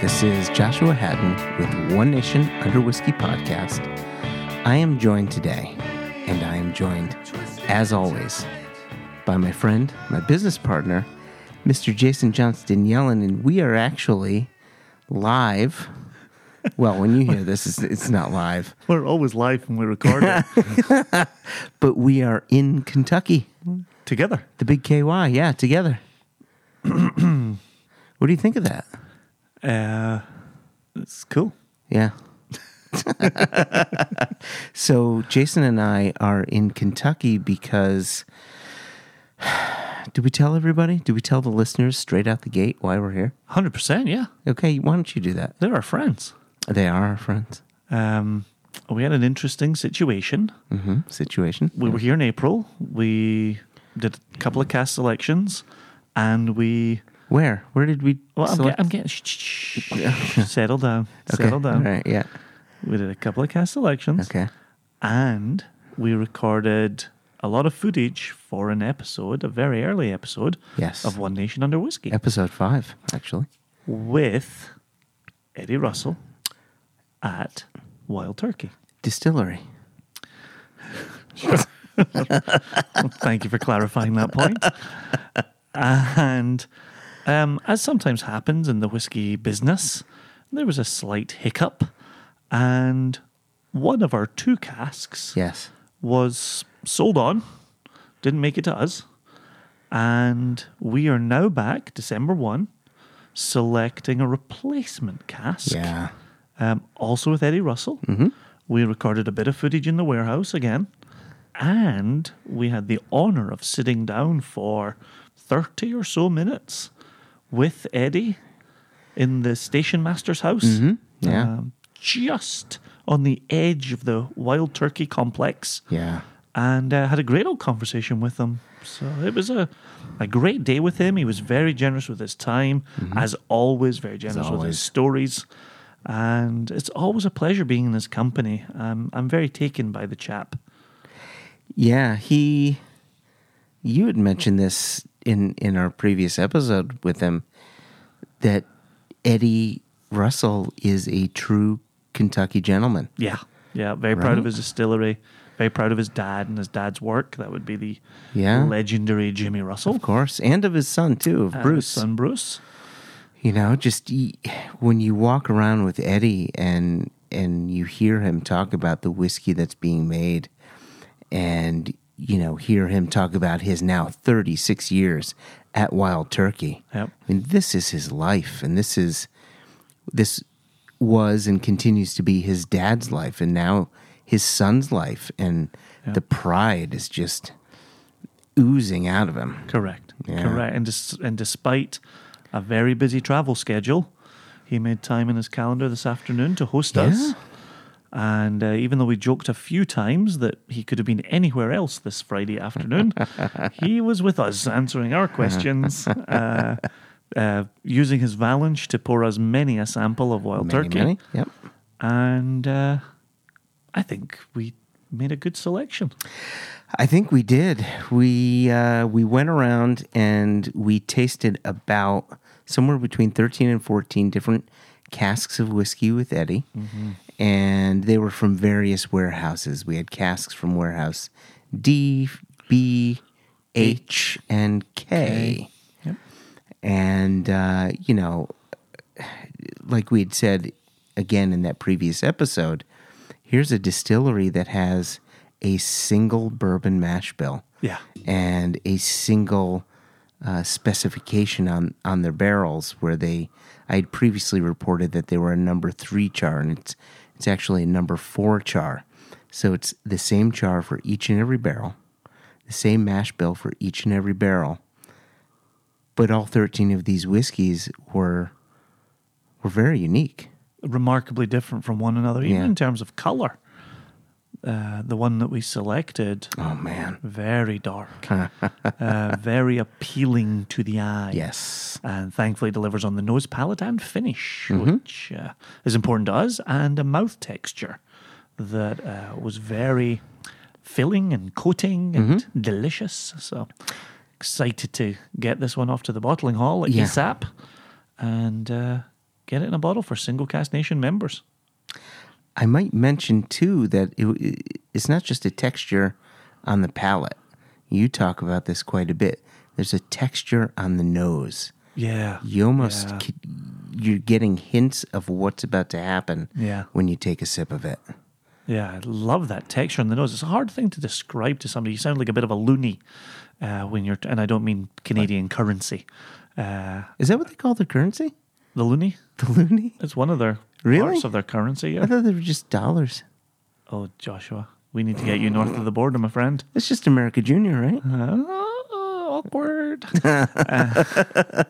This is Joshua Hatton with One Nation Under Whiskey podcast. I am joined today, and I am joined, as always, by my friend, my business partner, Mr. Jason Johnstone Yellin, and we are actually live. Well, when you hear this, it's, it's not live, We're always live when we record it but we are in Kentucky, together. the big KY, yeah, together. what do you think of that? Uh, it's cool. Yeah. so Jason and I are in Kentucky because do we tell everybody? Do we tell the listeners straight out the gate why we're here? 100%, yeah. Okay, why don't you do that? They're our friends. They are our friends. Um, we had an interesting situation. hmm Situation. We were here in April. We did a couple of cast selections and we. Where? Where did we? Well, I'm, get, I'm getting. Shh, shh, shh. Settle down. okay. Settle down. All right. Yeah. We did a couple of cast selections. Okay. And we recorded a lot of footage for an episode, a very early episode Yes. of One Nation Under Whiskey. Episode five, actually. with Eddie Russell at Wild Turkey. Distillery. Thank you for clarifying that point. And um, as sometimes happens in the whiskey business, there was a slight hiccup, and one of our two casks Yes. was sold on, didn't make it to us, and we are now back December 1 selecting a replacement cask. Yeah. um, also with Eddie Russell. We recorded a bit of footage in the warehouse again, and we had the honor of sitting down for 30 or so minutes with Eddie in the station master's house. Yeah. Um, just on the edge of the wild turkey complex Yeah. and uh, had a great old conversation with him. So it was a, a great day with him. He was very generous with his time, as always, very generous with his stories. And it's always a pleasure being in his company. Um, I'm very taken by the chap. Yeah, he. You had mentioned this in in our previous episode with him that Eddie Russell is a true Kentucky gentleman. Yeah, yeah, very proud of his distillery. Very proud of his dad and his dad's work. That would be the Yeah. legendary Jimmy Russell, Of course, and of his son too, of and his Bruce. son Bruce. You know, just when you walk around with Eddie and and you hear him talk about the whiskey that's being made, and you know hear him talk about his now thirty six years at Wild Turkey. Yep. I mean, this is his life, and this is this was and continues to be his dad's life, and now his son's life, and the pride is just oozing out of him. Correct. Yeah. Correct. And, dis- and despite a very busy travel schedule, he made time in his calendar this afternoon to host us. And uh, even though we joked a few times that he could have been anywhere else this Friday afternoon, he was with us answering our questions, uh, uh, using his valinch to pour us many a sample of wild Many, turkey. many. Yep. And uh, I think we made a good selection. I think we did. We uh, we went around and we tasted about somewhere between thirteen and fourteen different casks of whiskey with Eddie, and they were from various warehouses. We had casks from warehouse D, B, H, and K, Yep. and uh, you know, like we had said again in that previous episode, here's a distillery that has a single bourbon mash bill Yeah. and a single uh, specification on, on their barrels where they I had previously reported that they were a number three char and it's it's actually a number four char. So it's the same char for each and every barrel, the same mash bill for each and every barrel. But all thirteen of these whiskeys were were very unique. remarkably different from one another, even Yeah. in terms of color. Uh, the one that we selected, Oh man. very dark, uh, very appealing to the eye. Yes. And thankfully delivers on the nose, palate, and finish, Mm-hmm. which uh, is important to us, and a mouth texture that uh, was very filling and coating and Mm-hmm. delicious. So excited to get this one off to the bottling hall at Yeah. ESAP and uh, get it in a bottle for Single Cask Nation members. I might mention too that it, it's not just a texture on the palate. You talk about this quite a bit. There's a texture on the nose. Yeah. You almost Yeah. you're getting hints of what's about to happen Yeah. when you take a sip of it. Yeah, I love that texture on the nose. It's a hard thing to describe to somebody. You sound like a bit of a loony uh, when you're, and I don't mean Canadian currency. Uh, Is that what they call the currency? The loony, The loony? it's one of their Really? parts of their currency. I Yeah. thought they were just dollars. Oh, Joshua, we need to get you north of the border, my friend. It's just America Junior, right? Uh, awkward. Uh,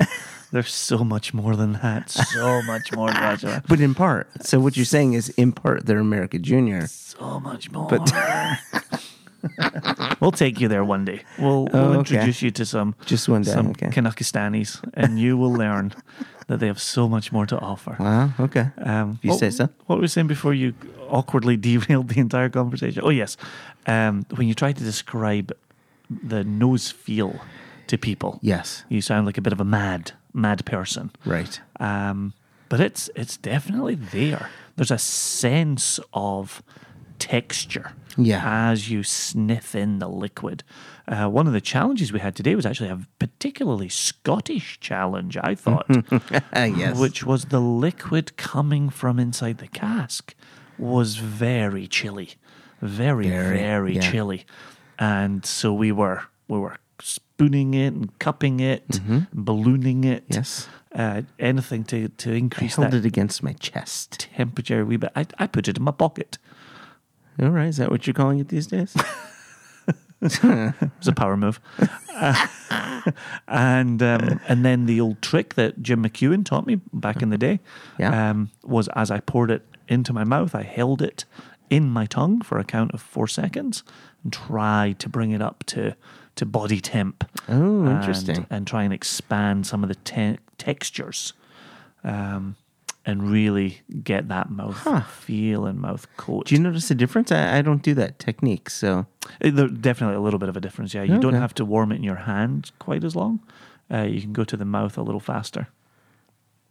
there's so much more than that. So much more, Joshua. But in part. So what you're saying is in part they're America Junior. So much more. we'll take you there one day. We'll, we'll Oh, okay. introduce you to some Just one day, some okay. Kanakistanis, and you will learn that they have so much more to offer. Wow, okay. Um, you what- say so. What were we saying before you awkwardly derailed the entire conversation? Oh yes, um, when you try to describe the nose feel to people, Yes. you sound like a bit of a mad, mad person. Right. Um, but it's it's definitely there. There's a sense of texture Yeah. as you sniff in the liquid. Uh, one of the challenges we had today was actually a particularly Scottish challenge, I thought, yes. which was the liquid coming from inside the cask was very chilly, very Very, very, yeah. chilly, and so we were we were spooning it and cupping it, ballooning it, Mm-hmm. Yes. uh, anything to to I increase held that it against my chest. temperature a wee bit. I, I put it in my pocket. All right. Is that what you're calling it these days? It was a power move. Uh, and um, and then the old trick that Jim McEwan taught me back in the day Yeah. um, was as I poured it into my mouth, I held it in my tongue for a count of four seconds and tried to bring it up to to body temp. Oh, and- interesting. And, try and expand some of the te- textures. Um, and really get that mouth feel and mouth coat. Do you notice a difference? I, I don't do that technique. So Uh, There's definitely a little bit of a difference. Yeah, you don't have to warm it in your hand quite as long. Uh, you can go to the mouth a little faster.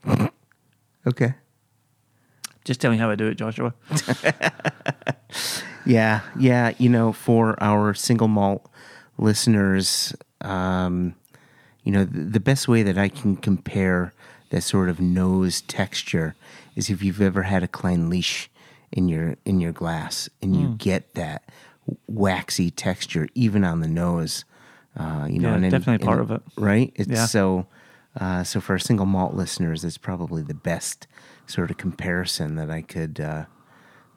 okay. Just tell me how I do it, Joshua. Yeah, yeah. You know, for our single malt listeners, um, you know, the, the best way that I can compare that sort of nose texture is if you've ever had a Clynelish in your in your glass, and you get that waxy texture even on the nose. Uh, you know, Yeah, and in- definitely in- part of it. right? It's Yeah. so. Uh, so for single malt listeners, it's probably the best sort of comparison that I could uh,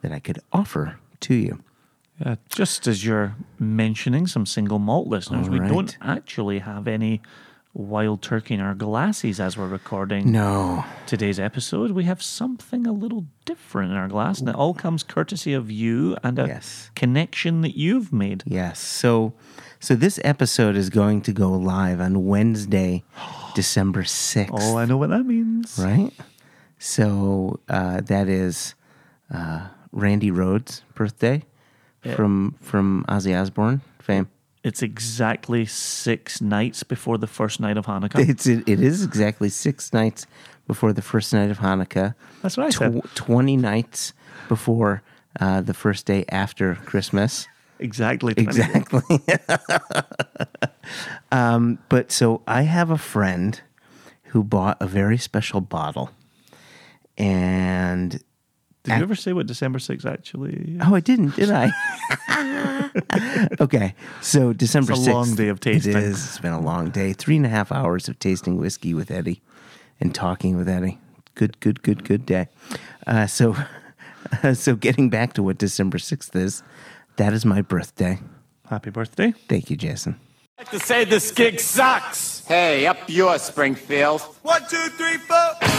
that I could offer to you. Yeah, just as you're mentioning some single malt listeners, All we don't actually have any wild turkey in our glasses as we're recording No, today's episode. We have something a little different in our glass, and it all comes courtesy of you and a Yes. connection that you've made. yes. So, so this episode is going to go live on Wednesday, December sixth. Oh, I know what that means. right. So uh, that is uh, Randy Rhoads' birthday from from Ozzy Osbourne fame. It's exactly six nights before the first night of Hanukkah. It's it, it is exactly six nights before the first night of Hanukkah. That's what I said. Tw- Twenty nights before uh, the first day after Christmas. Exactly. Exactly. um, but so I have a friend who bought a very special bottle, and Did you ever say what December 6th actually? oh, I didn't, did I? okay, so December It's a 6th, long day of tasting. It is. It's been a long day. Three and a half hours of tasting whiskey with Eddie and talking with Eddie. Good, good, good, good day. Uh, so, so getting back to what December sixth is, that is my birthday. Happy birthday. Thank you, Jason. like to say this gig sucks. Hey, up yours, Springfield. One, two, three, four.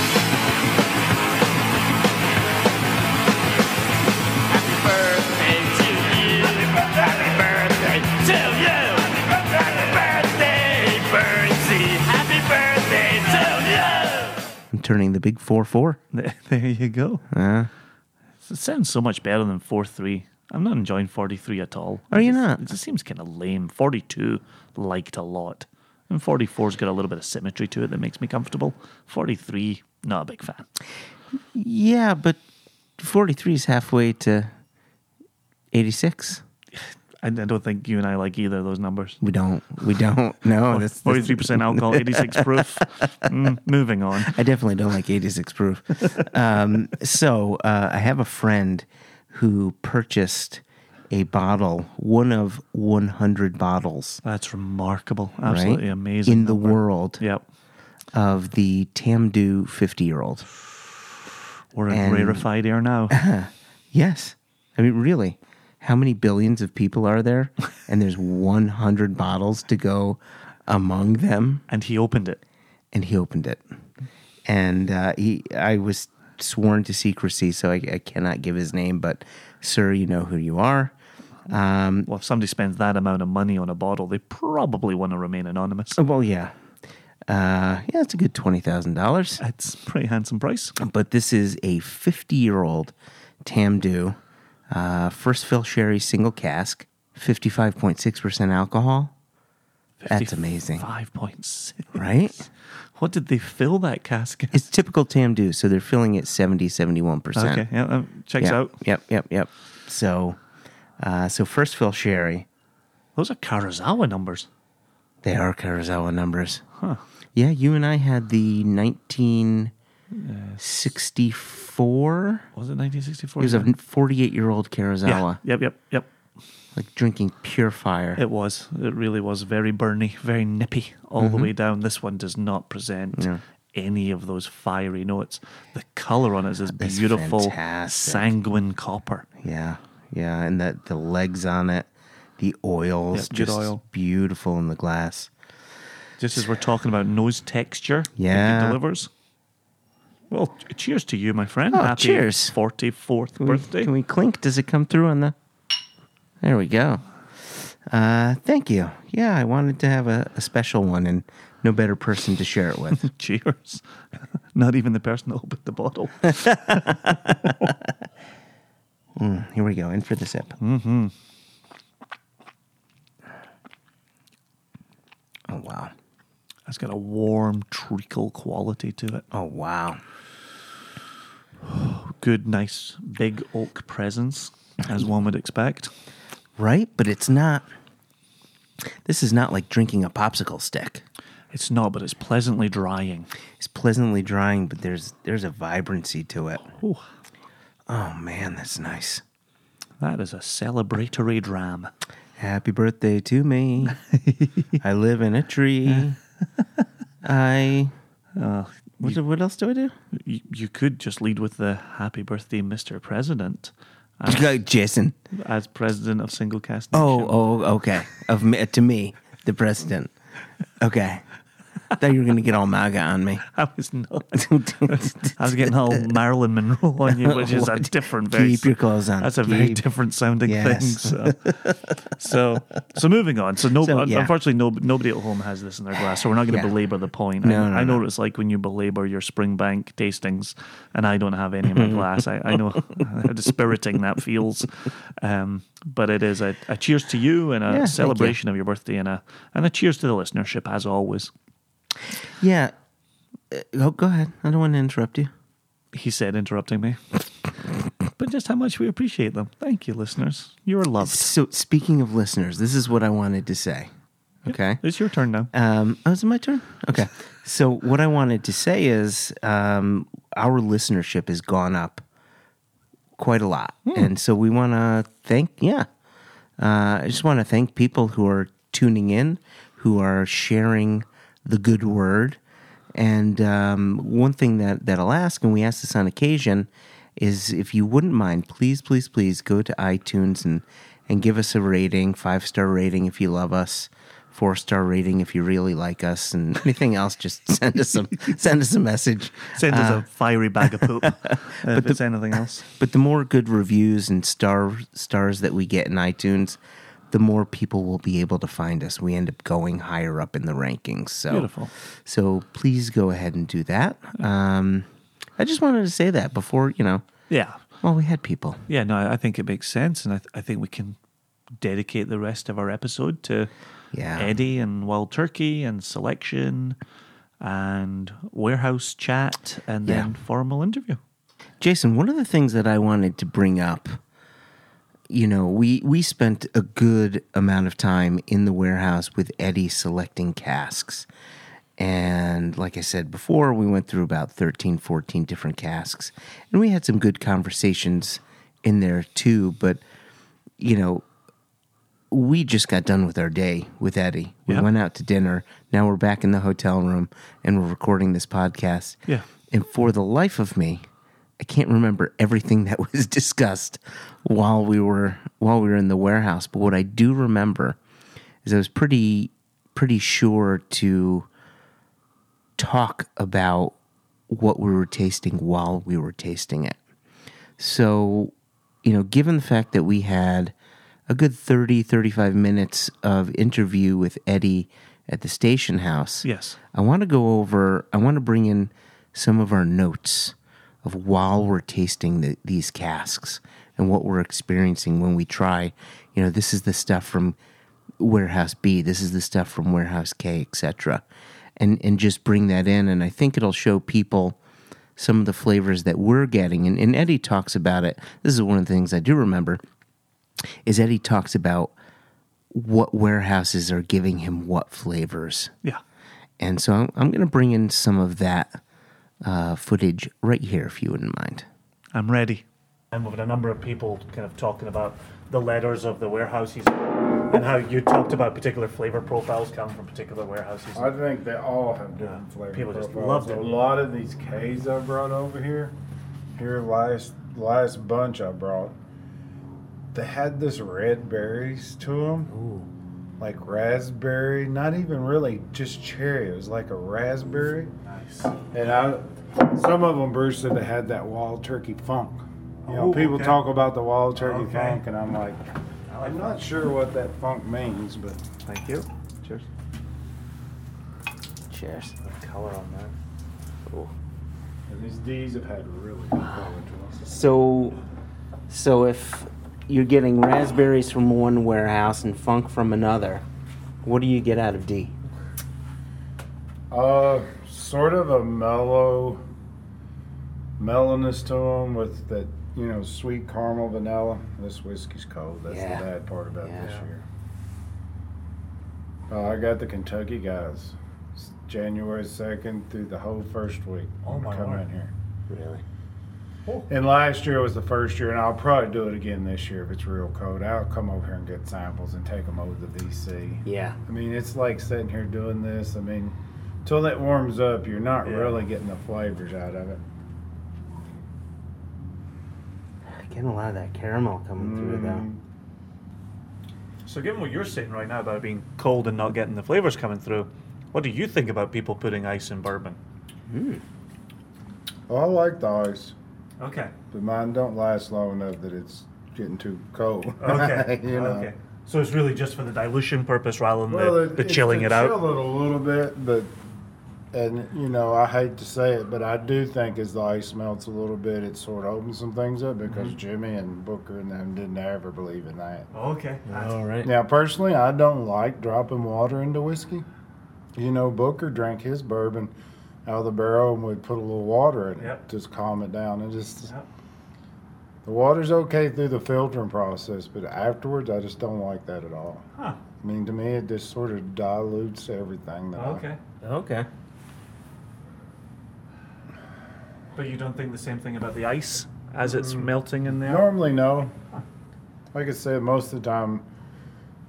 Turning the big four four. There you go. Uh, It sounds so much better than 4 3. I'm not enjoying 43 at all. Are It you just- not? It just seems kind of lame. 42 liked a lot. And 44's got a little bit of symmetry to it that makes me comfortable. 43, not a big fan. Yeah, but 43 is halfway to 86. I, I don't think you and I like either of those numbers. We don't. We don't. No, that's, Forty-three percent alcohol, eighty-six proof. Mm, moving on. I definitely don't like 86 proof. um, so uh, I have a friend who purchased a bottle, one of 100 bottles, That's remarkable. Absolutely right, amazing. in the world Yep. of the Tamdhu 50 year old. We're in rarefied air now. Yes, I mean, really, how many billions of people are there? And there's 100 bottles to go among them. and he opened it. and he opened it. And uh, he, I was sworn to secrecy, so I, I cannot give his name. But, sir, you know who you are. Um, Well, if somebody spends that amount of money on a bottle, they probably want to remain anonymous. well, yeah, uh, yeah, it's a good twenty thousand dollars. It's a pretty handsome price. But this is a fifty-year-old Tamdhu, uh, first fill sherry single cask, fifty-five point six percent alcohol. That's amazing, Five point six. right? What did they fill that cask? It's typical Tamdhu, so they're filling it 70, 71 percent. Okay, yeah, checks yep, out. Yep, yep, yep. So, uh, so first fill sherry. Those are Karuizawa numbers. They are Karuizawa numbers. Huh. Yeah, you and I had the 1964. Was it 1964? It was a 48 year old yeah. Yep, yep, yep. like drinking pure fire. It was. It really was very burny, very nippy all the way down. This one does not present Mm-hmm. No. any of those fiery notes. The color on it is this That's beautiful fantastic. sanguine copper. yeah, yeah, and that the legs on it, the oils, Yep, just oil. beautiful in the glass. Just as we're talking about nose texture, he Yeah. delivers. Well, cheers to you, my friend. Oh, Happy cheers. 44th Can we- birthday. Can we clink? Does it come through on the? There we go. Uh, thank you. Yeah, I wanted to have a, a special one, and no better person to share it with. cheers. Not even the person that opened the bottle. Here we go. In for the sip. Mm-hmm. Oh wow. It's got a warm treacle quality to it. Oh wow. Good, nice, big oak presence, as one would expect. Right, but it's not. This is not like drinking a popsicle stick. It's not, but it's pleasantly drying. It's pleasantly drying, but there's there's a vibrancy to it. Ooh, Oh man, that's nice. that is a celebratory dram. Happy birthday to me. I live in a tree. I. Uh, What, do- what else do I do? you, you could just lead with the happy birthday, Mr. President, as, Jason. as president of Single Cask oh, Nation. Oh, oh, okay. Of me, to me, the president. Okay. Thought you were gonna get all MAGA on me. I was not. I was getting all Marilyn Monroe on you, which is a different. Very, Keep your clothes on. That's a very different sounding Yes. thing. So. so, so moving on. So, no, So, yeah. unfortunately, no, nobody at home has this in their glass. So we're not going to Yeah. belabor the point. No, I, no, I know no. what it's like when you belabor your Springbank tastings, and I don't have any in my glass. I, I know how dispiriting that feels. Um, but it is a, a cheers to you and a Yeah, thank you. celebration of your birthday, and a and a cheers to the listenership as always. Yeah. Uh, oh, go ahead. I don't want to interrupt you. He said, interrupting me. but just how much we appreciate them. Thank you, listeners. You are loved. So, speaking of listeners, this is what I wanted to say. Okay. It's your turn now. Um, oh, is it my turn? Okay. So, what I wanted to say is um, our listenership has gone up quite a lot. And so, we want to thank, yeah. Uh, I just want to thank people who are tuning in, who are sharing the good word. And um, one thing that, that I'll ask, and we ask this on occasion, is if you wouldn't mind, please, please, please go to iTunes and, and give us a rating, five star rating if you love us, four star rating if you really like us, and anything else, just send us some send us a message. Send us Uh, a fiery bag of poop if it's anything else. but the more good reviews and star stars that we get in iTunes, the more people will be able to find us. We end up going higher up in the rankings. So Beautiful. So please go ahead and do that. Um, I just wanted to say that before you know. Yeah. Well, we had people. Yeah, no, I think it makes sense. And I, th- I think we can dedicate the rest of our episode to Yeah. Eddie and Wild Turkey and selection and warehouse chat, and then formal interview. Jason, one of the things that I wanted to bring up, you know, we we spent a good amount of time in the warehouse with Eddie selecting casks. And like I said before, we went through about 13, 14 different casks. And we had some good conversations in there too, but you know, we just got done with our day with Eddie. We Yeah. went out to dinner. Now we're back in the hotel room and we're recording this podcast. Yeah. And for the life of me, I can't remember everything that was discussed while we were while we were in the warehouse. But what I do remember is I was pretty pretty sure to talk about what we were tasting while we were tasting it. So, you know, given the fact that we had a good 30, 35 minutes of interview with Eddie at the station house. Yes. I want to go over, I want to bring in some of our notes of while we're tasting the, these casks and what we're experiencing when we try. You know, this is the stuff from warehouse B, this is the stuff from warehouse K, etc. And and just bring that in and I think it'll show people some of the flavors that we're getting. And, and Eddie talks about it. This is one of the things I do remember is Eddie talks about what warehouses are giving him what flavors. Yeah. And so I'm, I'm going to bring in some of that uh, footage right here, if you wouldn't mind. I'm ready. And with a number of people kind of talking about the letters of the warehouses and how you talked about particular flavor profiles coming from particular warehouses. I think they all have different Yeah. flavor People just profiles. loved it. A lot of these K's I brought over here, here last last bunch I brought, they had this red berries to them, like raspberry. Not even really just cherry. It was like a raspberry. Nice. And I, some of them, Bruce said they had that wild turkey funk. You know, Oh, people okay. talk about the wild turkey Okay. funk, and I'm like, I like I'm not sure what that funk means, but Thank you. Cheers. Cheers. The color on that. and these D's have had really good color to them. So, so if you're getting raspberries from one warehouse and funk from another, what do you get out of D? Uh, sort of a mellow mellowness to them with that, you know, sweet caramel vanilla. This whiskey's cold. That's Yeah. the bad part about this year. Uh, I got the Kentucky guys. It's January 2nd through the whole first week. Oh, my Come word. in here. Really? And last year was the first year, and I'll probably do it again this year if it's real cold. I'll come over here and get samples and take them over to the VC. Yeah. I mean, it's like sitting here doing this. I mean, until it warms up, you're not Yeah. really getting the flavors out of it. Getting a lot of that caramel coming through though. Mm, So, given what you're saying right now about being cold and not getting the flavors coming through, what do you think about people putting ice in bourbon? Oh, I like the ice, Okay. but mine don't last long enough that it's getting too cold. Okay. you know. Okay. So it's really just for the dilution purpose rather than Well, the, it- the chilling to it out. Chill it a little bit, but and you know I hate to say it, but I do think as the ice melts a little bit, it sort of opens some things up because Mm-hmm. Jimmy and Booker and them didn't ever believe in that. Okay. All right. Now, personally, I don't like dropping water into whiskey. You know, Booker drank his bourbon out of the barrel and would put a little water in it, Yep. just calm it down. And just Yep. the water's okay through the filtering process, but afterwards, I just don't like that at all. Huh. I mean, to me, it just sort of dilutes everything. That I- Okay. Okay. But you don't think the same thing about the ice as it's melting in there? Normally, no. Like I said, most of the time,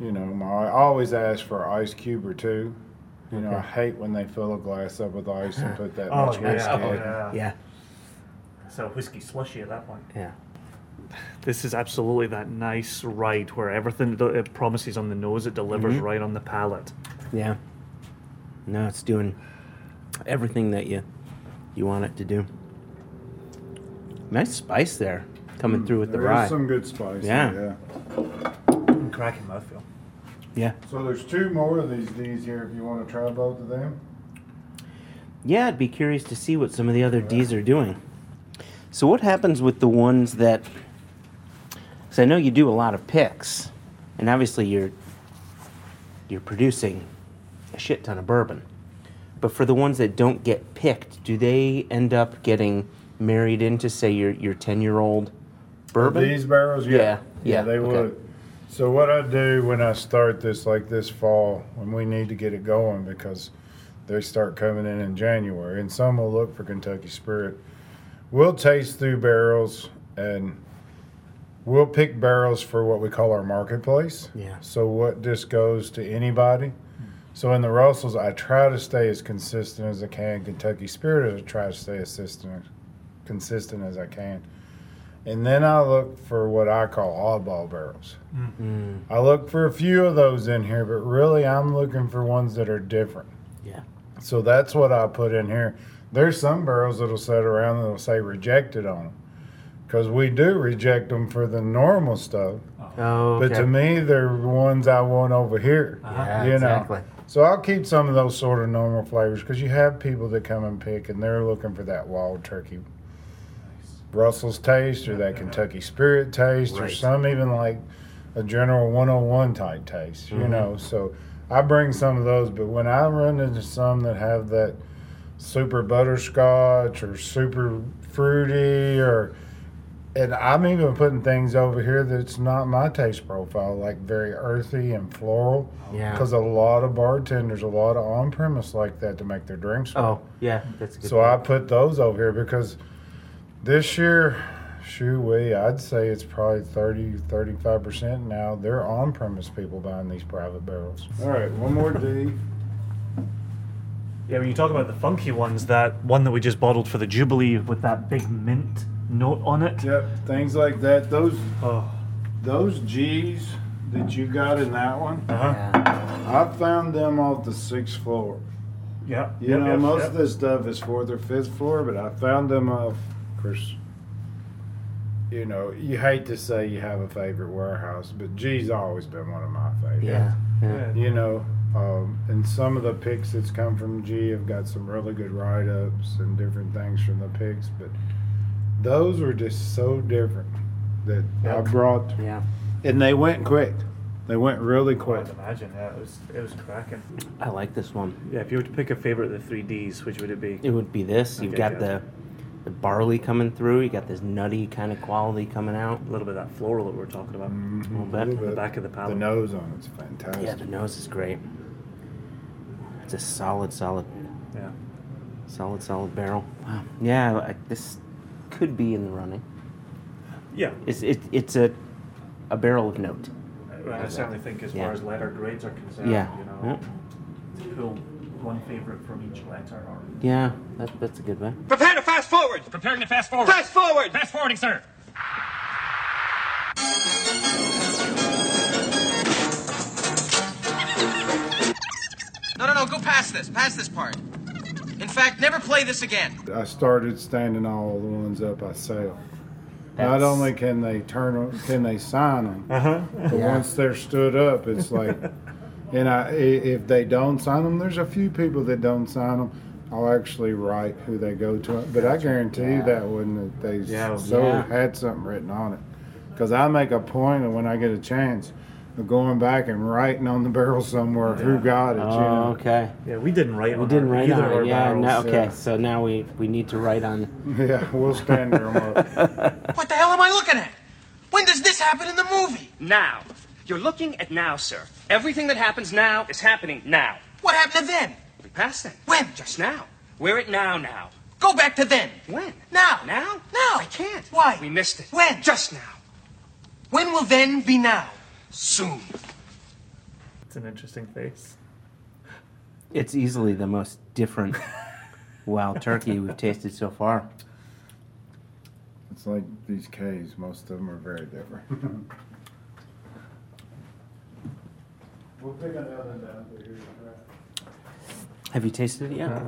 you know, my, I always ask for an ice cube or two. You know, I hate when they fill a glass up with ice and put that Oh, much yeah. whiskey Oh, in. yeah. Yeah. So whiskey slushy at that point. Yeah. This is absolutely that nice ride where everything that it promises on the nose, it delivers Mm-hmm. right on the palate. Yeah. No, it's doing everything that you you want it to do. Nice spice there coming mm, through with the There rye. is some good spice. Yeah. Yeah. Cracking mouthfeel. Yeah. So there's two more of these D's here if you want to try both of them. Yeah, I'd be curious to see what some of the other D's are doing. So what happens with the ones that? Because I know you do a lot of picks, and obviously you're you're producing a shit ton of bourbon. But for the ones that don't get picked, do they end up getting married into, say, your your ten year old bourbon? These barrels, yeah, Yeah, yeah, they okay. would. So what I do when I start this, like this fall, when we need to get it going, because they start coming in in January, and some will look for Kentucky Spirit. We'll taste through barrels, and we'll pick barrels for what we call our marketplace. Yeah. So what just goes to anybody. So in the Russells, I try to stay as consistent as I can. Kentucky Spirit, I try to stay as consistent, consistent as I can. And then I look for what I call oddball barrels. Mm-hmm. I look for a few of those in here, but really I'm looking for ones that are different. Yeah. So that's what I put in here. There's some barrels that'll sit around that'll say rejected on them. Because we do reject them for the normal stuff. Oh, oh But to me, they're ones I want over here. Uh-huh. Yeah, you know. exactly. So I'll keep some of those sort of normal flavors because you have people that come and pick and they're looking for that wild turkey Russell's taste or that Kentucky Spirit taste or some even like a General 101 type taste, Mm-hmm. you know. So I bring some of those, but when I run into some that have that super butterscotch or super fruity or and I'm even putting things over here that's not my taste profile, like very earthy and floral. Yeah. Because a lot of bartenders, a lot of on premise like that to make their drinks. Oh, yeah, that's good. So I put those over here because this year, shoo wee, I'd say it's probably 30, 35% now. They're on premise people buying these private barrels. All right, one more D. Yeah, when you talk about the funky ones, that one that we just bottled for the Jubilee with that big mint note on it. Yep, things like that. Those Oh, those G's that you got in that one, uh-huh. Yeah. I found them off the sixth floor. Yeah. You yep, know, yep, most yep. of this stuff is fourth or fifth floor, but I found them off, of course, you know, you hate to say you have a favorite warehouse, but G's always been one of my favorites. Yeah. yeah. Yeah. You know, um, and some of the picks that's come from G have got some really good write ups and different things from the picks, but those were just so different that I brought, Yeah. and they went quick. They went really quick. I quick. would imagine, yeah, it was it was cracking. I like this one. Yeah, if you were to pick a favorite of the three Ds, which would it be? It would be this. You've Okay, got yeah. the the barley coming through. You got this nutty kind of quality coming out. A little bit of that floral that we we're talking about. Mm-hmm. A little A bit. little The back of the palate. The nose on it's fantastic. Yeah, the nose is great. It's a solid, solid, Yeah. solid, solid barrel. Wow. Yeah, I, this could be in the running. Yeah. It's it, it's a a barrel of note. I certainly think as Yeah. far as letter grades are concerned, Yeah. you know, Yeah. to pull one favorite from each letter or Yeah, that, that's a good one. Prepare to fast forward! Preparing to fast forward. Fast forward! Fast forwarding, sir. No, no, no, go past this. Past this part. In fact, never play this again. I started standing all the ones up I sell. Not only can they turn, 'em- can they sign them, uh-huh. but Yeah. once they're stood up, it's like, and I, i- if they don't sign them, there's a few people that don't sign them. I'll actually write who they go to, but I guarantee you that one that they Yeah. so Yeah. had something written on it, because I make a point of when I get a chance of going back and writing on the barrel somewhere who got it. you Oh, know? okay. Yeah, we didn't write We on didn't our, write either on of our it. Yeah, no, okay. yeah. So now we we need to write on. Yeah, we'll stand them up. What the hell am I looking at? When does this happen in the movie? Now. You're looking at now, sir. Everything that happens now is happening now. What happened to then? We passed then. When? Just now. We're at now now. Go back to then. When? Now. Now? Now. I can't. Why? We missed it. When? Just now. When will then be now? Soon. It's an interesting face. It's easily the most different wild turkey we've tasted so far. It's like these K's, most of them are very different. we'll pick another one down here. Have you tasted it yet?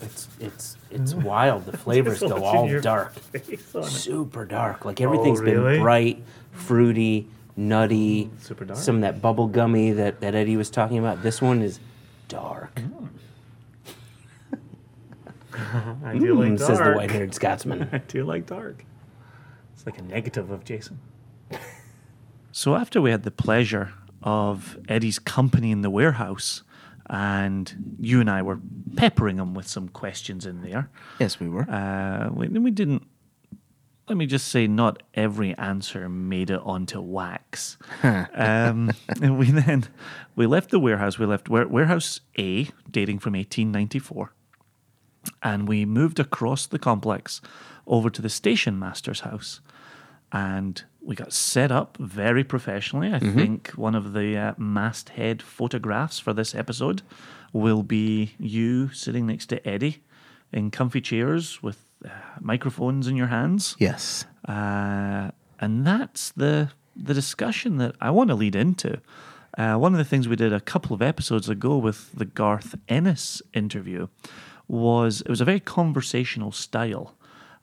It's it's it's wild. The flavors go all dark, face on it. super dark. Like everything's really? been bright, fruity, nutty. Super dark. Some of that bubble gummy that that Eddie was talking about. This one is dark. I do like Mm, dark. says the white-haired Scotsman. I do like dark. It's like a negative of Jason. so after we had the pleasure of Eddie's company in the warehouse and you and I were peppering him with some questions in there. Yes, we were. Uh, we, we didn't. Let me just say, not every answer made it onto wax. um, and we then we left the warehouse. We left ware- warehouse A, dating from 1894, and we moved across the complex over to the station master's house, and we got set up very professionally. I think one of the uh, masthead photographs for this episode will be you sitting next to Eddie in comfy chairs with uh, microphones in your hands. yes. Uh, and that's the the discussion that I want to lead into. Uh, one of the things we did a couple of episodes ago with the Garth Ennis interview was it was a very conversational style.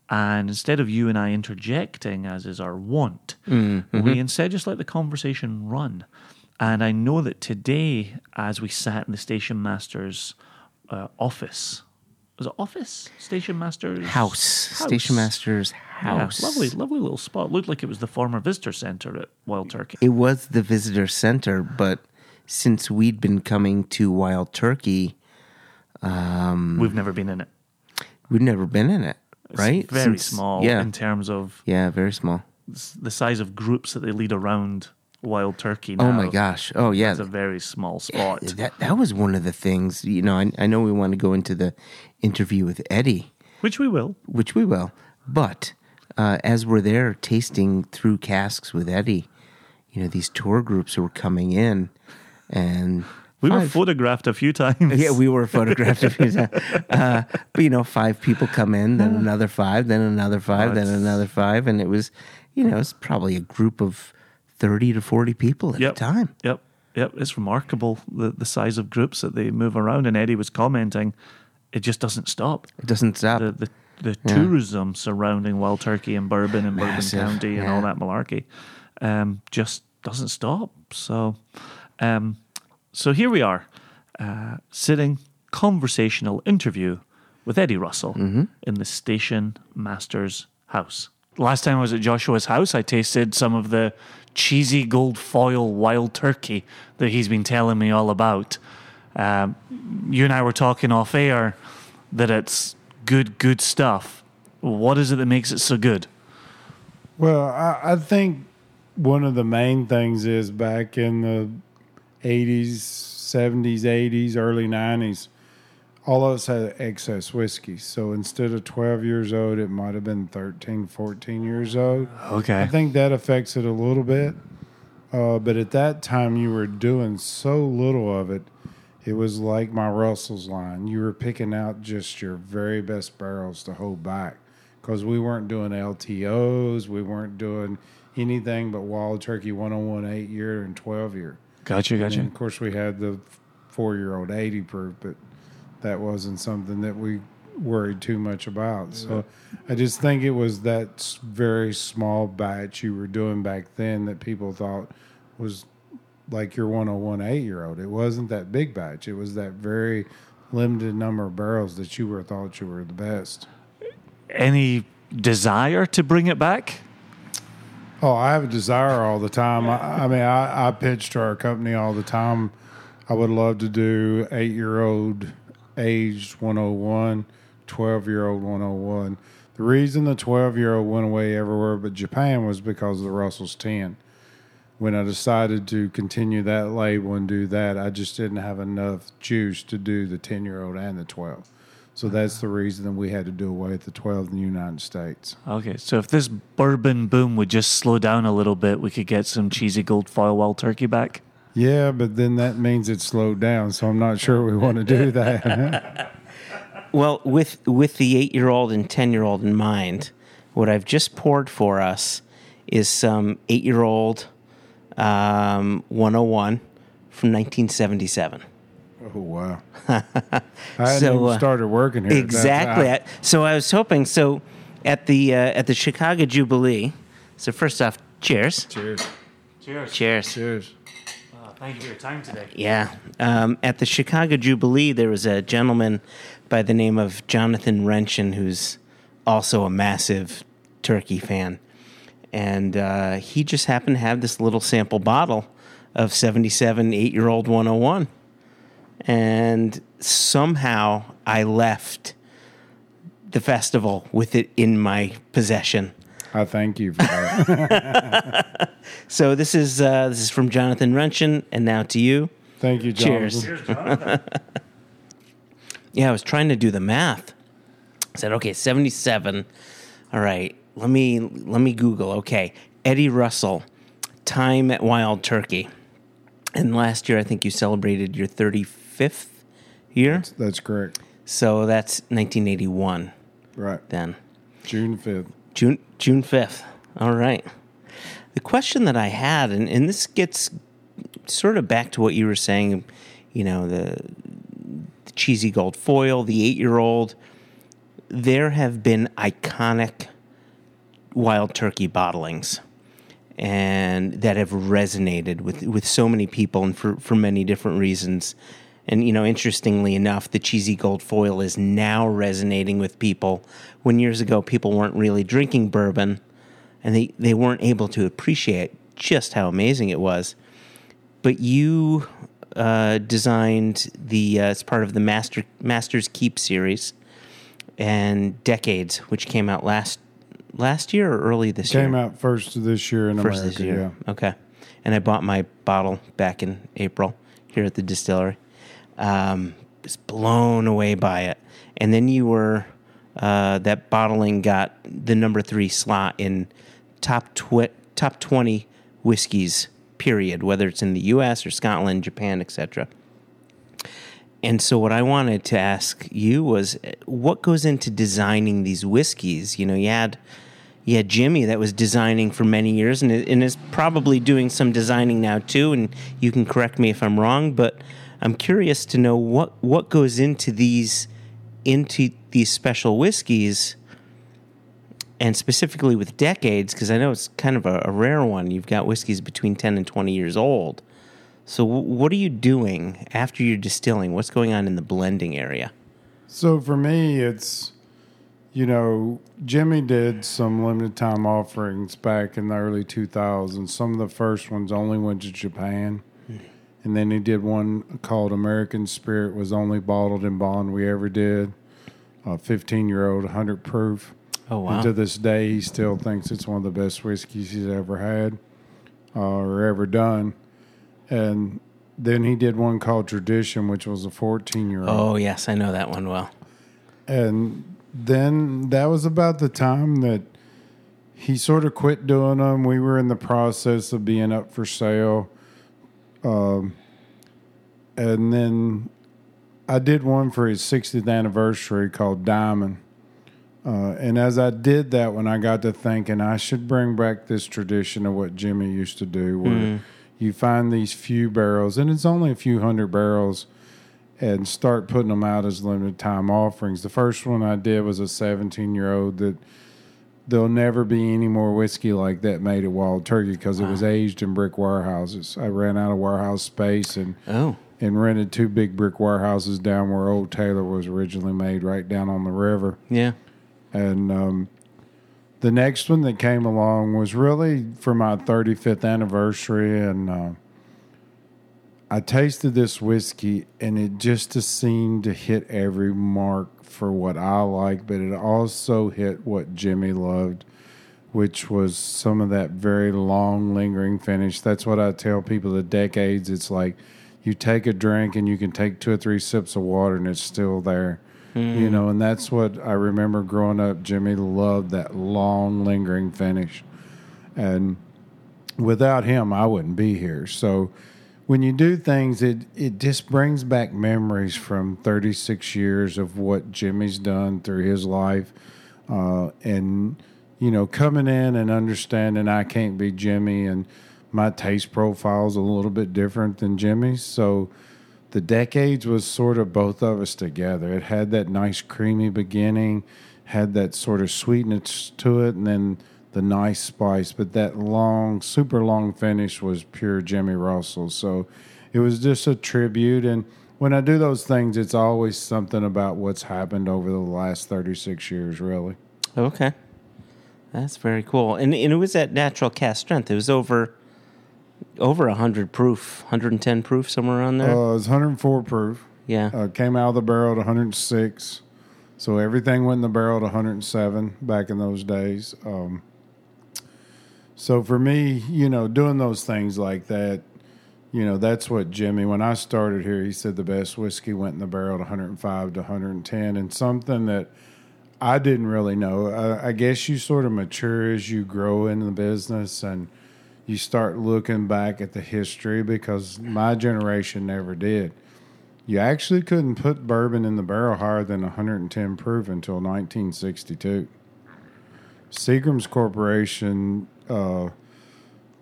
And instead of you and I interjecting, as is our wont, we instead just let the conversation run. And I know that today, as we sat in the station master's uh, office, was it office? Station master's House. Station Master's house. yeah, lovely, lovely little spot. Looked like it was the former visitor center at Wild Turkey. It was the visitor center, but since we'd been coming to Wild Turkey, We've never been in it. We've never been in it, It's right? very Since- small Yeah. in terms of yeah, very small. the size of groups that they lead around Wild Turkey. Now. Oh my gosh. Oh yeah. it's a very small spot. That that was one of the things, you know, I, I know we want to go into the interview with Eddie, Which we will. which we will. But uh, as we're there tasting through casks with Eddie, you know, these tour groups were coming in and We were five- photographed a few times. Yeah, we were photographed a few times. Uh, but you know, five people come in, then another five, then another five, then another five, and it was, you know, it's probably a group of thirty to forty people at Yep. a time. Yep. Yep. It's remarkable the, the size of groups that they move around. And Eddie was commenting, it just doesn't stop. It doesn't stop. the the, the tourism surrounding Wild Turkey and Bourbon and Massive, Bourbon County and all that malarkey um, just doesn't stop. So, um, so here we are, uh, sitting conversational interview with Eddie Russell Mm-hmm. in the station master's house. Last time I was at Joshua's house, I tasted some of the cheesy gold foil wild turkey that he's been telling me all about. Um, you and I were talking off air that it's good, good stuff. What is it that makes it so good? Well, I, I think one of the main things is back in the 80s, 70s, 80s, early 90s, all of us had excess whiskey. So instead of 12 years old, it might have been 13, 14 years old. Okay. I think that affects it a little bit. Uh, but at that time, you were doing so little of it. It was like my Russell's line. You were picking out just your very best barrels to hold back because we weren't doing LTOs. We weren't doing anything but Wild Turkey 101 8 year and 12 year. Gotcha, And gotcha. of course, we had the four year old 80 proof, but that wasn't something that we worried too much about. So I just think it was that very small batch you were doing back then that people thought was like your 101 eight year old. It wasn't that big batch, it was that very limited number of barrels that you were thought you were the best. Any desire to bring it back? Oh, I have a desire all the time. I, I mean, I, I pitch to our company all the time. I would love to do eight year old aged 101, 12 year old 101. The reason the 12 year old went away everywhere but Japan was because of the Russell's 10. When I decided to continue that label and do that, I just didn't have enough juice to do the 10 year old and the 12. So that's the reason that we had to do away with the 12 in the United States. Okay, so if this bourbon boom would just slow down a little bit, we could get some cheesy gold foil wild turkey back. Yeah, but then that means it slowed down, so I'm not sure we want to do that. Well, with with the eight year old and ten year old in mind, what I've just poured for us is some eight year old um, 101 from 1977. Oh wow! I hadn't So, even uh, started working here. at that Exactly. time. I- So I was hoping. So at the uh, at the Chicago Jubilee. So first off, cheers. Cheers. Cheers. Cheers. Cheers. thank you for your time today. Yeah. Um, at the Chicago Jubilee, there was a gentleman by the name of Jonathan Wrenchen, who's also a massive turkey fan. And uh, he just happened to have this little sample bottle of 77 eight year old 101. And somehow I left the festival with it in my possession. I thank you for that. So this is uh, this is from Jonathan Renshin, and now to you. thank you, Cheers. Jonathan. Yeah, I was trying to do the math. I said, okay, seventy-seven. All right, let me let me Google. Okay, Eddie Russell, time at Wild Turkey, and last year I think you celebrated your thirty-fifth year. That's correct. So that's nineteen eighty-one. Right. Then June 5th. June June fifth. All right. The question that I had, and, and this gets sort of back to what you were saying, you know, the, the cheesy gold foil, the eight year old. There have been iconic wild turkey bottlings and that have resonated with, with so many people and for, for many different reasons. And, you know, interestingly enough, the cheesy gold foil is now resonating with people when years ago people weren't really drinking bourbon and they, they weren't able to appreciate just how amazing it was. But you uh, designed the, uh, as part of the Master, Masters Keep series and Decades, which came out last last year or early this year? Came out first this year in first America. this year. Yeah. Okay. And I bought my bottle back in April here at the distillery. Um, was blown away by it. And then you were uh, that bottling got the number three slot in top twi- top twenty whiskeys. Period. Whether it's in the U.S. or Scotland, Japan, etc. And so, what I wanted to ask you was, what goes into designing these whiskeys? You know, you had you had Jimmy that was designing for many years, and and is probably doing some designing now too. And you can correct me if I'm wrong, but I'm curious to know what what goes into these into these special whiskeys, and specifically with decades, because I know it's kind of a, a rare one. You've got whiskeys between ten and twenty years old. So, w- what are you doing after you're distilling? What's going on in the blending area? So for me, it's you know Jimmy did some limited time offerings back in the early 2000s. Some of the first ones only went to Japan, and then he did one called American Spirit was only bottled in bond we ever did. A 15 year old, 100 proof. Oh wow! And to this day, he still thinks it's one of the best whiskeys he's ever had uh, or ever done. And then he did one called Tradition, which was a 14 year old. oh yes, I know that one well. And then that was about the time that he sort of quit doing them. We were in the process of being up for sale. Um, and then I did one for his 60th anniversary called Diamond. Uh, and as I did that one, I got to thinking I should bring back this tradition of what Jimmy used to do, where you find these few barrels, and it's only a few hundred barrels, and start putting them out as limited time offerings. The first one I did was a 17 year old that there'll never be any more whiskey like that made at Wild Turkey because it was aged in brick warehouses. I ran out of warehouse space and Oh, and rented two big brick warehouses down where Old Taylor was originally made, right down on the river. yeah. And um, the next one that came along was really for my 35th anniversary. And uh, I tasted this whiskey, and it just seemed to hit every mark for what I like, but it also hit what Jimmy loved, which was some of that very long, lingering finish. That's what I tell people the decades. It's like you take a drink and you can take two or three sips of water, and it's still there you hmm. know, and that's what I remember growing up. Jimmy loved that long, lingering finish, and without him, I wouldn't be here. So, when you do things, it it just brings back memories from 36 years of what Jimmy's done through his life, uh, and you know, coming in and understanding I can't be Jimmy, and my taste profile's a little bit different than Jimmy's, so the decades was sort of both of us together. It had that nice creamy beginning, had that sort of sweetness to it, and then the nice spice. But that long, super long finish was pure Jimmy Russell. So it was just a tribute. And when I do those things, it's always something about what's happened over the last 36 years, really. Okay. That's very cool. And, and it was at natural cask strength. It was over over 100 proof, 110 proof, somewhere around there. Uh, was 104 proof. Yeah. Uh, came out of the barrel at 106. So everything went in the barrel at 107 back in those days. Um, so for me, you know, doing those things like that, you know, that's what Jimmy, when I started here, he said the best whiskey went in the barrel at 105 to 110. And something that I didn't really know. I, I guess you sort of mature as you grow in the business and you start looking back at the history because my generation never did. You actually couldn't put bourbon in the barrel higher than 110 proof until 1962. Seagram's Corporation uh,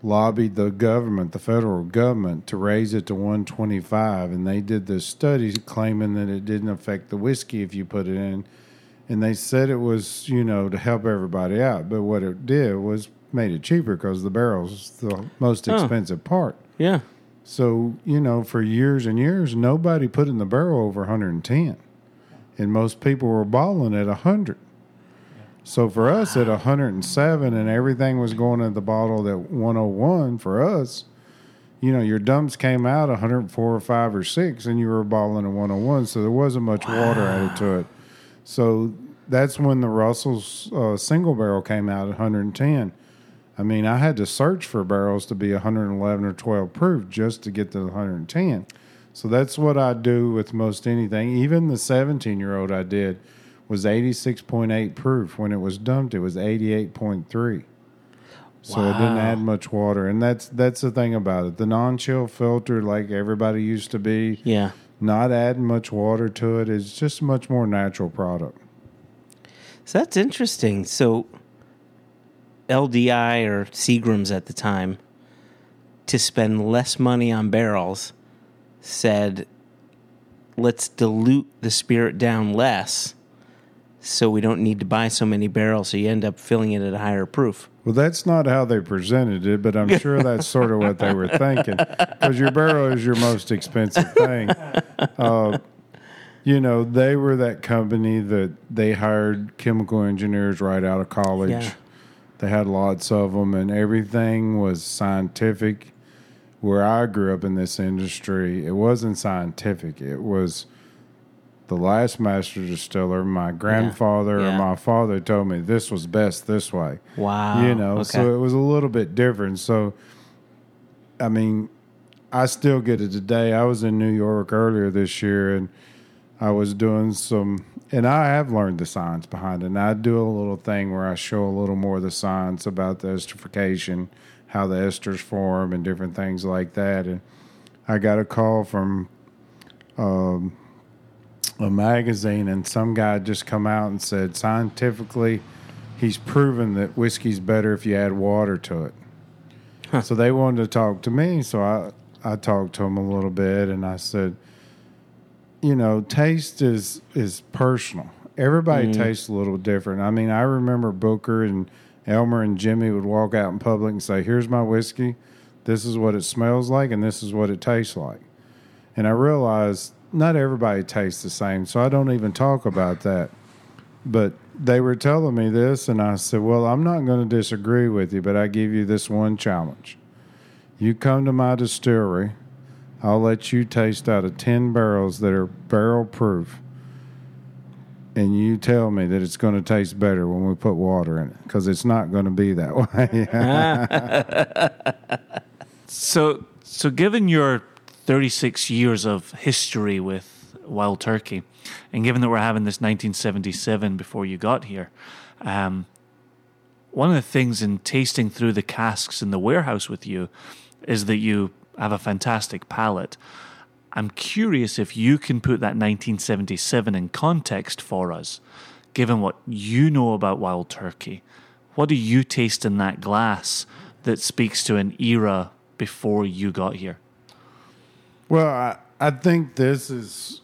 lobbied the government, the federal government, to raise it to 125, and they did this study claiming that it didn't affect the whiskey if you put it in. And they said it was, you know, to help everybody out, but what it did was made it cheaper because the barrel's the most Oh. expensive part. Yeah. So, you know, for years and years, nobody put in the barrel over 110. And most people were balling at 100. So for us at 107 and everything was going in the bottle at 101 for us, you know, your dumps came out 104 or 5 or 6 and you were balling at 101. So there wasn't much water added to it. So that's when the Russell's uh, single barrel came out at 110. I mean, I had to search for barrels to be 111 or 12 proof just to get to the 110. So that's what I do with most anything. Even the 17 year old I did was 86.8 proof. When it was dumped, it was 88.3. So it didn't add much water, and that's that's the thing about it. The non-chill filter, like everybody used to be, Yeah. not adding much water to it, is just a much more natural product. So that's interesting. So LDI or Seagrams at the time to spend less money on barrels said let's dilute the spirit down less so we don't need to buy so many barrels so you end up filling it at a higher proof. Well, that's not how they presented it, but I'm sure that's sort of what they were thinking because your barrel is your most expensive thing. Uh, you know, they were that company that they hired chemical engineers right out of college. Yeah. They had lots of them, and everything was scientific. Where I grew up in this industry, it wasn't scientific. It was the last master distiller. My grandfather Yeah. or my father told me this was best this way Wow. you know so it was a little bit different so i mean i still get it today i was in new york earlier this year and i was doing some and i have learned the science behind it and i do a little thing where i show a little more of the science about the esterification how the esters form and different things like that and i got a call from um, a magazine and some guy just come out and said scientifically he's proven that whiskey's better if you add water to it. So they wanted to talk to me, so I I talked to him a little bit and I said, you know, taste is is personal. Everybody mm-hmm. tastes a little different. I mean, I remember Booker and Elmer and Jimmy would walk out in public and say, "Here's my whiskey. This is what it smells like and this is what it tastes like." And I realized not everybody tastes the same, so I don't even talk about that. But they were telling me this, and I said, Well, I'm not going to disagree with you, but I give you this one challenge. You come to my distillery, I'll let you taste out of 10 barrels that are barrel proof, and you tell me that it's going to taste better when we put water in it, because it's not going to be that way. So, so given your 36 years of history with Wild Turkey, and given that we're having this 1977 before you got here, um, one of the things in tasting through the casks in the warehouse with you is that you have a fantastic palate. I'm curious if you can put that 1977 in context for us, given what you know about Wild Turkey. What do you taste in that glass that speaks to an era before you got here? Well, I, I think this is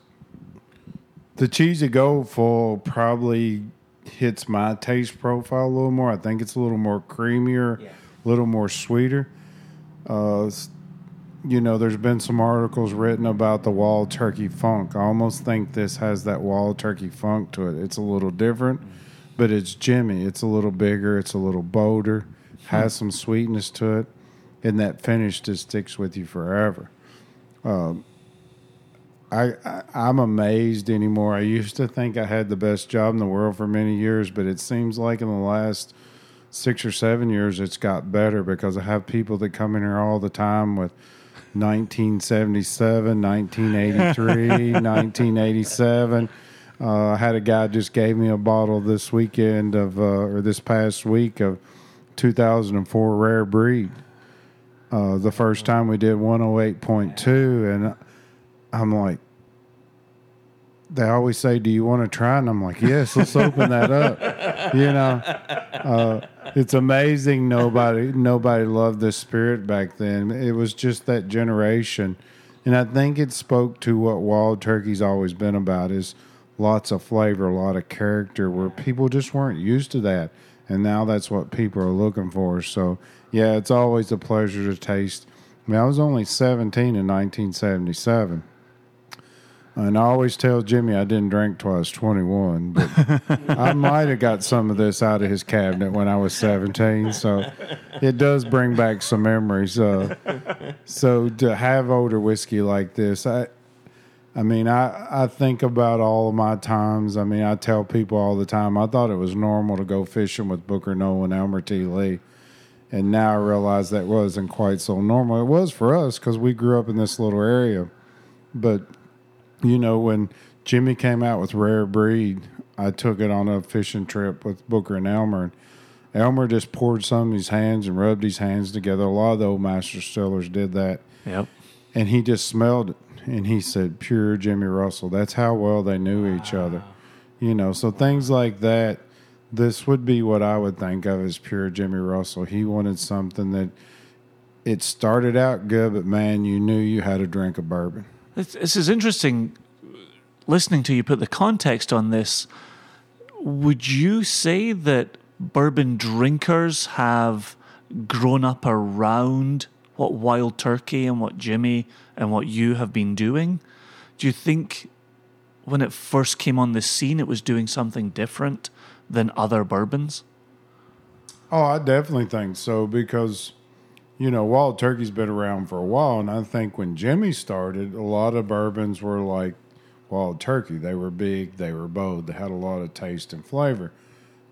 the cheesy gold foil probably hits my taste profile a little more. I think it's a little more creamier, a little more sweeter. Uh, you know, there's been some articles written about the wild turkey funk. I almost think this has that wild turkey funk to it. It's a little different, but it's Jimmy. It's a little bigger. It's a little bolder. Has some sweetness to it, and that finish just sticks with you forever. I, I I'm amazed anymore. I used to think I had the best job in the world for many years, but it seems like in the last six or seven years it's got better because I have people that come in here all the time with 1977, 1983, 1987. Uh, I had a guy just gave me a bottle this weekend of, uh, or this past week of 2004 Rare Breed. Uh, the first time we did 108.2, and I'm like, they always say, "Do you want to try?" And I'm like, "Yes, let's open that up." You know, uh, it's amazing. Nobody, nobody loved the spirit back then. It was just that generation, and I think it spoke to what Wild Turkey's always been about: is lots of flavor, a lot of character, where people just weren't used to that, and now that's what people are looking for. So, yeah, it's always a pleasure to taste. I mean, I was only 17 in 1977. And I always tell Jimmy I didn't drink till I was 21, but I might have got some of this out of his cabinet when I was 17. So it does bring back some memories. Uh, so to have older whiskey like this, I, I mean, I, I think about all of my times. I mean, I tell people all the time, I thought it was normal to go fishing with Booker Noe and, Elmer T. Lee. And now I realize that wasn't quite so normal. It was for us because we grew up in this little area. But you know, when Jimmy came out with Rare Breed, I took it on a fishing trip with Booker and Elmer. And Elmer just poured some in his hands and rubbed his hands together. A lot of the old master distillers did that. Yep. And he just smelled it and he said, Pure Jimmy Russell. That's how well they knew each other. You know, so things like that. This would be what I would think of as pure Jimmy Russell. He wanted something that it started out good, but man, you knew you had a drink of bourbon. This, this is interesting listening to you put the context on this. Would you say that bourbon drinkers have grown up around what Wild Turkey and what Jimmy and what you have been doing? Do you think when it first came on the scene, it was doing something different than other bourbons? Oh, I definitely think so because, you know, Wild Turkey's been around for a while. And I think when Jimmy started, a lot of bourbons were like Wild Turkey. They were big, they were bold, they had a lot of taste and flavor.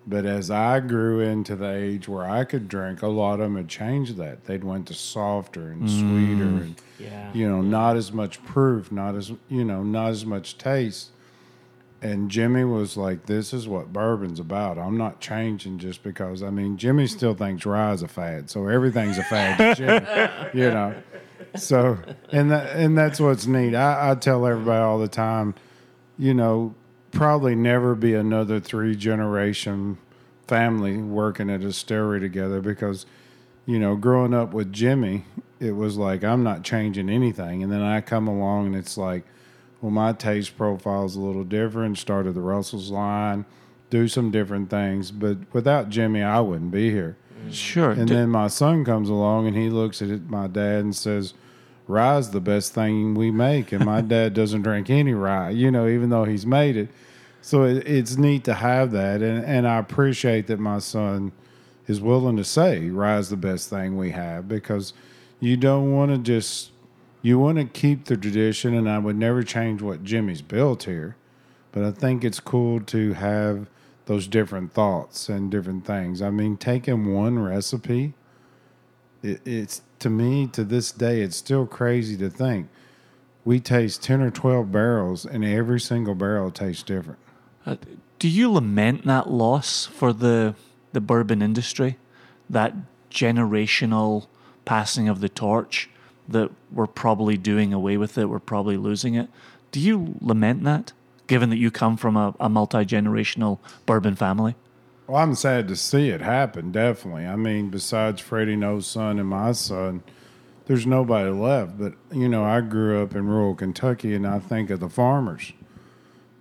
But as I grew into the age where I could drink, a lot of them had changed that. They'd went to softer and mm. sweeter and, Yeah. you know, not as much proof, not as, you know, not as much taste. And Jimmy was like, "This is what bourbon's about. I'm not changing just because. I mean, Jimmy still thinks rye is a fad, so everything's a fad to Jimmy, you know. So, and that and that's what's neat. I, I tell everybody all the time, you know, probably never be another three generation family working at a distillery together because, you know, growing up with Jimmy, it was like I'm not changing anything, and then I come along and it's like well, my taste profile is a little different. Started the Russell's line, do some different things, but without Jimmy, I wouldn't be here. Sure. And D- then my son comes along and he looks at my dad and says, "Rye's the best thing we make," and my dad doesn't drink any rye, you know, even though he's made it. So it, it's neat to have that, and and I appreciate that my son is willing to say rye's the best thing we have because you don't want to just you want to keep the tradition, and I would never change what Jimmy's built here. But I think it's cool to have those different thoughts and different things. I mean, taking one recipe, it, it's to me to this day, it's still crazy to think we taste ten or twelve barrels, and every single barrel tastes different. Uh, do you lament that loss for the the bourbon industry, that generational passing of the torch that we're probably doing away with it, we're probably losing it? Do you lament that, given that you come from a, a multi generational bourbon family? Well, I'm sad to see it happen. Definitely. I mean, besides Freddie Noe's son and my son, there's nobody left. But you know, I grew up in rural Kentucky, and I think of the farmers.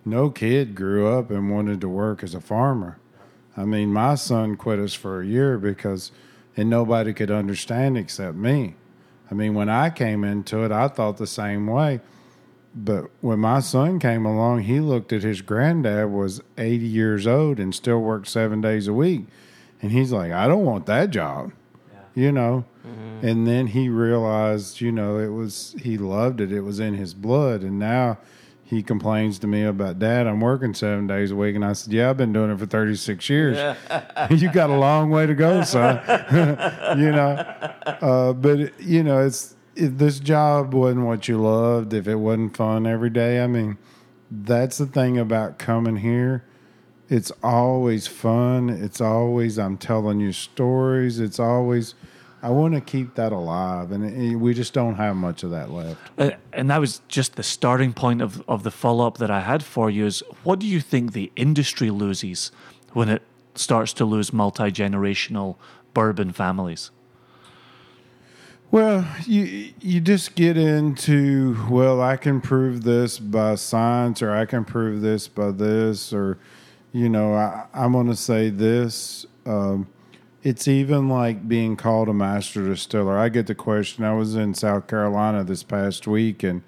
No kid grew up and wanted to work as a farmer. I mean, my son quit us for a year because, and nobody could understand except me. I mean, when I came into it, I thought the same way. But when my son came along, he looked at his granddad was 80 years old and still worked seven days a week. And he's like, I don't want that job. you know. And then he realized, you know, it was he loved it. It was in his blood, and now he complains to me about dad. I'm working seven days a week, and I said, "Yeah, I've been doing it for 36 years. you got a long way to go, son. you know." Uh, but you know, it's if this job wasn't what you loved, if it wasn't fun every day. I mean, that's the thing about coming here. It's always fun. It's always I'm telling you stories. It's always I want to keep that alive, and it, we just don't have much of that left. Uh, and that was just the starting point of, of the follow up that I had for you is what do you think the industry loses when it starts to lose multi generational bourbon families? Well, you you just get into well, I can prove this by science, or I can prove this by this, or you know, I, I'm going to say this. Um, it's even like being called a master distiller. I get the question. I was in South Carolina this past week, and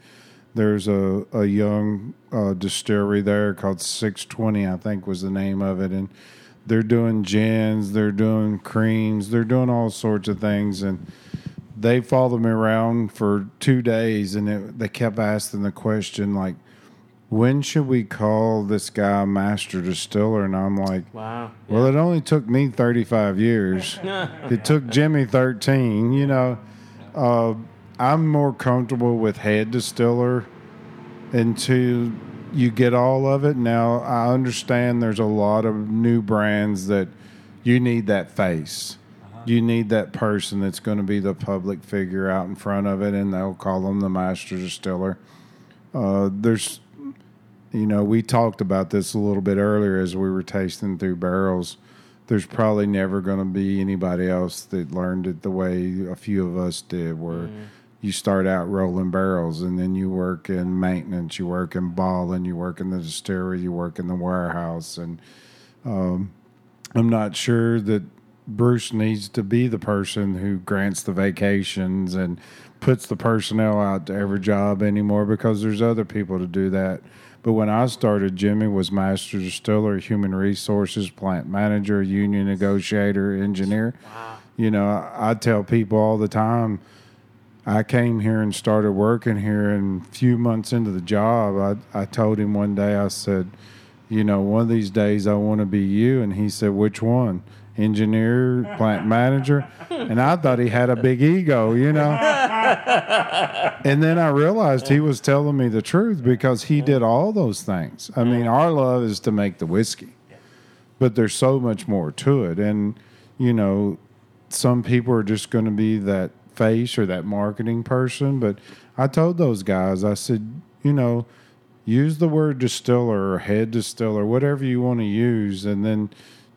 there's a a young uh, distillery there called 620, I think was the name of it, and they're doing gins, they're doing creams, they're doing all sorts of things, and they followed me around for two days, and it, they kept asking the question like, "When should we call this guy master distiller?" And I'm like, Wow. "Well, it only took me 35 years. it took Jimmy 13. You know, uh, I'm more comfortable with head distiller until you get all of it. Now I understand there's a lot of new brands that you need that face." You need that person that's going to be the public figure out in front of it, and they'll call them the master distiller. Uh, there's, you know, we talked about this a little bit earlier as we were tasting through barrels. There's probably never going to be anybody else that learned it the way a few of us did, where you start out rolling barrels and then you work in maintenance, you work in balling, you work in the distillery, you work in the warehouse. And um, I'm not sure that Bruce needs to be the person who grants the vacations and puts the personnel out to every job anymore because there's other people to do that. But when I started, Jimmy was master distiller, human resources, plant manager, union negotiator, engineer. Wow. You know, I, I tell people all the time, I came here and started working here, and a few months into the job, I, I told him one day, I said, you know, one of these days I want to be you. And he said, which one? Engineer, plant manager. And I thought he had a big ego, you know. and then I realized he was telling me the truth because he did all those things. I mean, our love is to make the whiskey, but there's so much more to it. And, you know, some people are just going to be that face or that marketing person. But I told those guys, I said, you know, use the word distiller or head distiller, whatever you want to use. And then,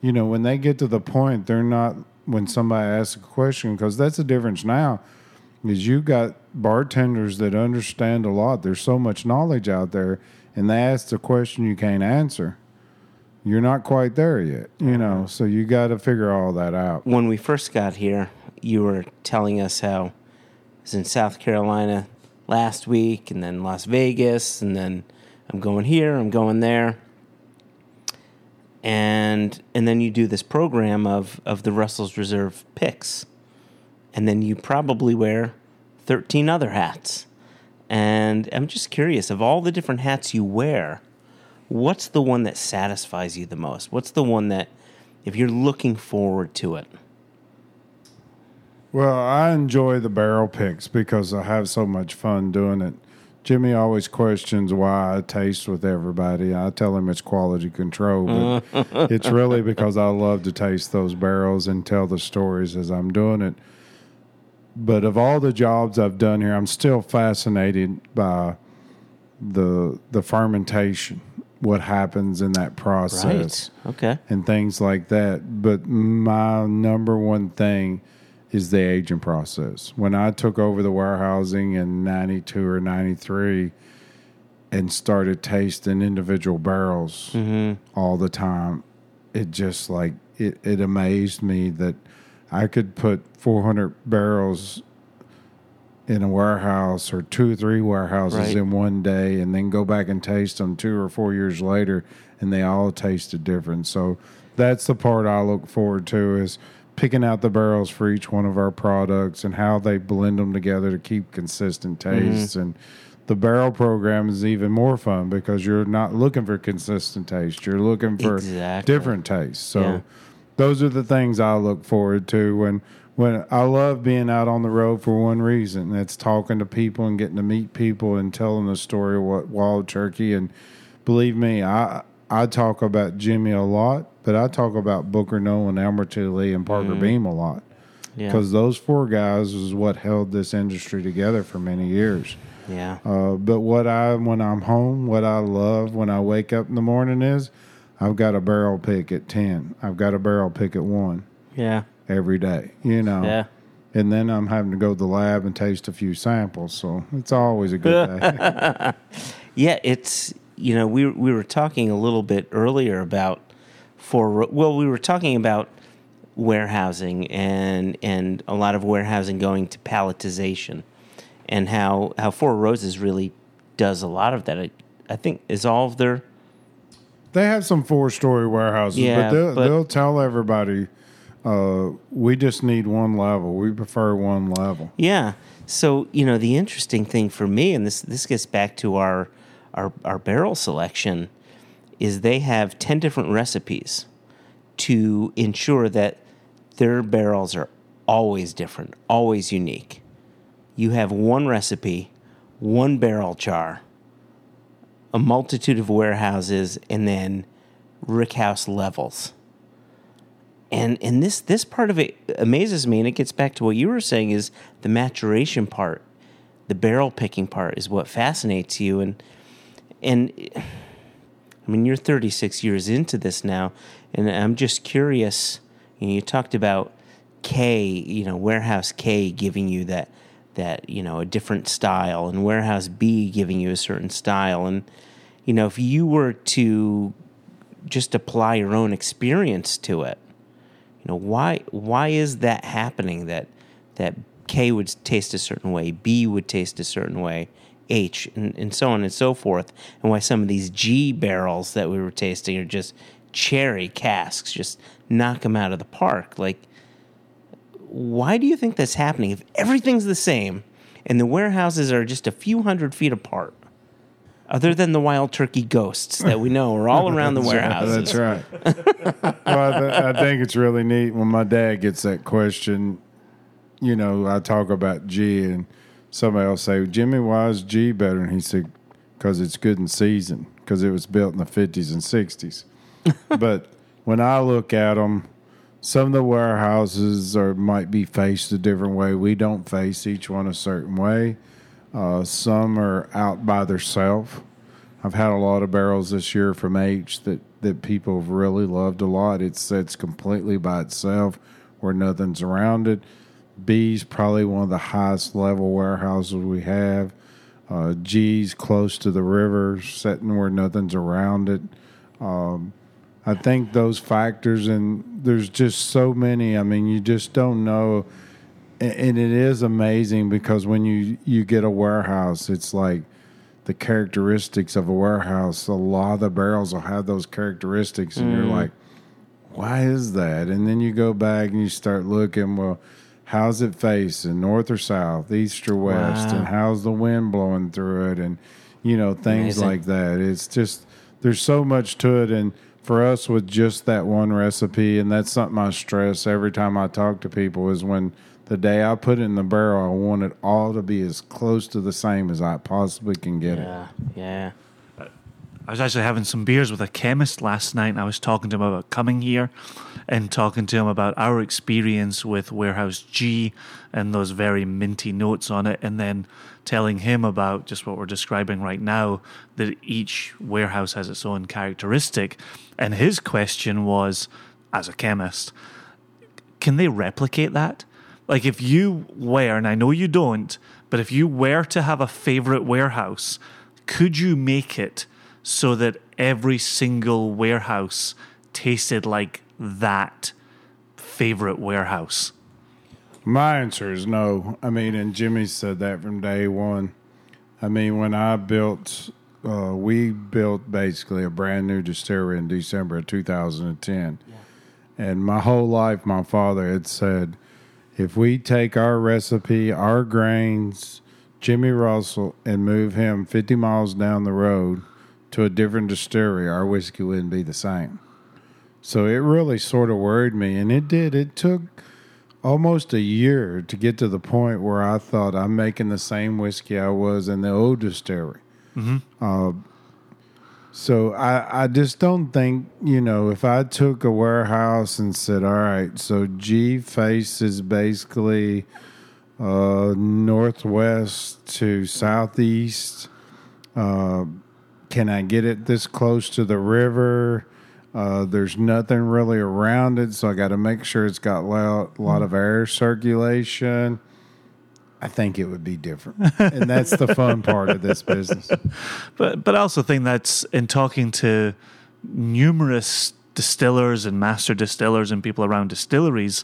you know, when they get to the point, they're not, when somebody asks a question, because that's the difference now, is you got bartenders that understand a lot. There's so much knowledge out there, and they ask the question you can't answer. You're not quite there yet, you know, so you got to figure all that out. When we first got here, you were telling us how I was in South Carolina last week and then Las Vegas and then I'm going here, I'm going there. And and then you do this program of of the Russell's Reserve picks. And then you probably wear 13 other hats. And I'm just curious of all the different hats you wear, what's the one that satisfies you the most? What's the one that if you're looking forward to it? Well, I enjoy the barrel picks because I have so much fun doing it. Jimmy always questions why I taste with everybody. I tell him it's quality control, but uh-huh. it's really because I love to taste those barrels and tell the stories as I'm doing it. But of all the jobs I've done here, I'm still fascinated by the the fermentation, what happens in that process Okay. and things like that. But my number one thing is the aging process. When I took over the warehousing in 92 or 93 and started tasting individual barrels mm-hmm. all the time, it just like, it, it amazed me that I could put 400 barrels in a warehouse or two or three warehouses Right. in one day and then go back and taste them two or four years later and they all tasted different. So that's the part I look forward to is picking out the barrels for each one of our products and how they blend them together to keep consistent mm-hmm. tastes and the barrel program is even more fun because you're not looking for consistent taste you're looking for Exactly. different tastes so Yeah. those are the things I look forward to when when I love being out on the road for one reason. That's talking to people and getting to meet people and telling the story of what wild turkey and believe me, I I talk about Jimmy a lot, but I talk about Booker Noe and, Elmer Lee, and Parker Beam a lot. Yeah. Because those four guys is what held this industry together for many years. Yeah. Uh, but what I when I'm home, what I love when I wake up in the morning is I've got a barrel pick at ten. I've got a barrel pick at one Yeah. every day. You know. Yeah. And then I'm having to go to the lab and taste a few samples, so it's always a good day. Yeah, it's you know we we were talking a little bit earlier about for well we were talking about warehousing and and a lot of warehousing going to palletization and how how Four Roses really does a lot of that. I, I think is all of their They have some four story warehouses, Yeah, but, they'll, but- they'll tell everybody uh, we just need one level. We prefer one level. Yeah. So you know the interesting thing for me, and this this gets back to our our, our barrel selection, is they have ten different recipes to ensure that their barrels are always different, always unique. You have one recipe, one barrel char, a multitude of warehouses, and then rickhouse levels and and this this part of it amazes me and it gets back to what you were saying is the maturation part the barrel picking part is what fascinates you and and i mean you're 36 years into this now and i'm just curious you know you talked about k you know warehouse k giving you that that you know a different style and warehouse b giving you a certain style and you know if you were to just apply your own experience to it you know why why is that happening that that k would taste a certain way b would taste a certain way h and, and so on and so forth and why some of these g barrels that we were tasting are just cherry casks just knock them out of the park like why do you think that's happening if everything's the same and the warehouses are just a few hundred feet apart other than the wild turkey ghosts that we know are all around the warehouses That's right. well, I, th- I think it's really neat when my dad gets that question. You know, I talk about G, and somebody will say, "Jimmy, why is G better?" And he said, "Because it's good in season. Because it was built in the '50s and '60s." but when I look at them, some of the warehouses are might be faced a different way. We don't face each one a certain way. Uh, some are out by themselves. I've had a lot of barrels this year from H that, that people have really loved a lot. It sits completely by itself where nothing's around it. B's probably one of the highest level warehouses we have. Uh, G's close to the river, sitting where nothing's around it. Um, I think those factors, and there's just so many. I mean, you just don't know and it is amazing because when you you get a warehouse, it's like the characteristics of a warehouse. A lot of the barrels will have those characteristics, and you're like, why is that? And then you go back and you start looking. Well, how's it facing, north or south, east or west, Wow. and how's the wind blowing through it, and you know things Amazing. like that. It's just there's so much to it, and for us with just that one recipe, and that's something I stress every time I talk to people is when the day I put it in the barrel, I want it all to be as close to the same as I possibly can get it. yeah yeah I was actually having some beers with a chemist last night, and I was talking to him about coming here and talking to him about our experience with Warehouse G and those very minty notes on it, and then telling him about just what we're describing right now that each warehouse has its own characteristic. And his question was, as a chemist, can they replicate that? Like if you were, and I know you don't, but if you were to have a favorite warehouse, could you make it so that every single warehouse tasted like that favorite warehouse? My answer is no. I mean, and Jimmy said that from day one. I mean, when I built, uh, we built basically a brand new distillery in December of 2010. And my whole life, my father had said, if we take our recipe, our grains, Jimmy Russell, and move him 50 miles down the road to a different distillery, our whiskey wouldn't be the same. So it really sort of worried me, and it did. It took almost a year to get to the point where I thought I'm making the same whiskey I was in the old distillery. Uh, so I, I just don't think, you know, if I took a warehouse and said, all right, so G faces basically uh, northwest to southeast. Uh, can I get it this close to the river? Uh, there's nothing really around it, so I got to make sure it's got a lot, lot of air circulation. I think it would be different, and that's the fun part of this business. But but I also think that's in talking to numerous distillers and master distillers and people around distilleries,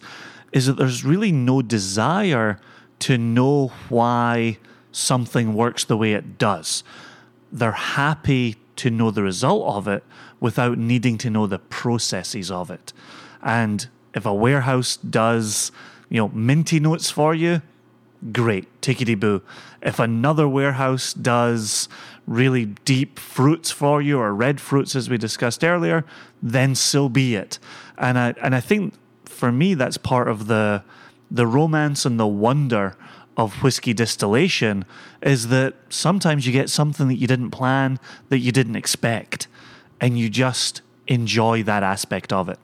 is that there's really no desire to know why something works the way it does. They're happy to know the result of it without needing to know the processes of it. And if a warehouse does, you know, minty notes for you, great, tickety boo. If another warehouse does really deep fruits for you or red fruits, as we discussed earlier, then so be it. And I and I think for me that's part of the the romance and the wonder of whiskey distillation is that sometimes you get something that you didn't plan, that you didn't expect, and you just enjoy that aspect of it.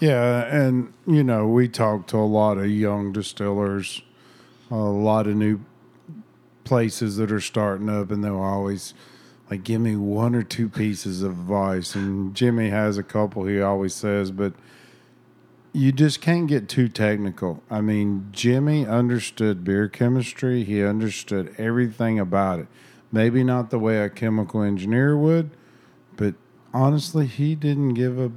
Yeah, and you know, we talk to a lot of young distillers, a lot of new places that are starting up, and they'll always like give me one or two pieces of advice. And Jimmy has a couple he always says, but you just can't get too technical. I mean, Jimmy understood beer chemistry, he understood everything about it. Maybe not the way a chemical engineer would, but honestly, he didn't give a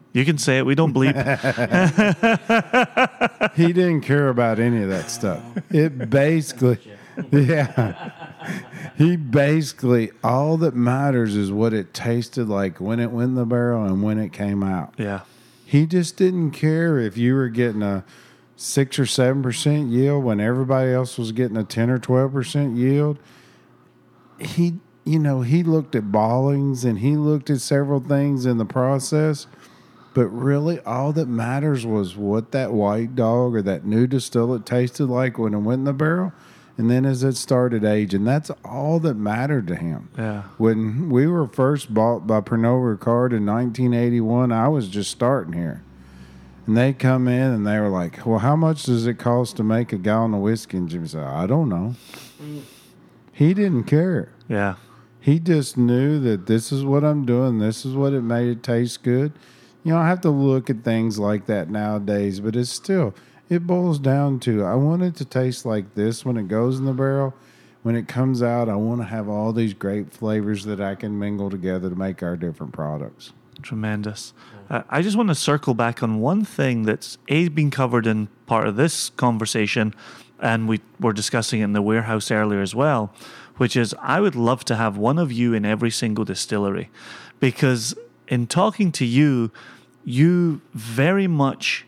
You can say it, we don't bleep. he didn't care about any of that stuff. It basically, yeah. He basically, all that matters is what it tasted like when it went in the barrel and when it came out. yeah. He just didn't care if you were getting a six or seven percent yield when everybody else was getting a ten or twelve percent yield. He, you know, he looked at ballings and he looked at several things in the process, but really all that matters was what that white dog or that new distillate tasted like when it went in the barrel, and then as it started aging. That's all that mattered to him. Yeah. When we were first bought by Pernod Ricard in 1981, I was just starting here. And they come in and they were like, Well, how much does it cost to make a gallon of whiskey? And Jimmy said, I don't know. He didn't care. Yeah. He just knew that this is what I'm doing, this is what it made it taste good. You know, I have to look at things like that nowadays, but it's still, it boils down to I want it to taste like this when it goes in the barrel. When it comes out, I want to have all these great flavors that I can mingle together to make our different products. Tremendous. Uh, I just want to circle back on one thing that's A, been covered in part of this conversation, and we were discussing it in the warehouse earlier as well, which is I would love to have one of you in every single distillery because in talking to you, you very much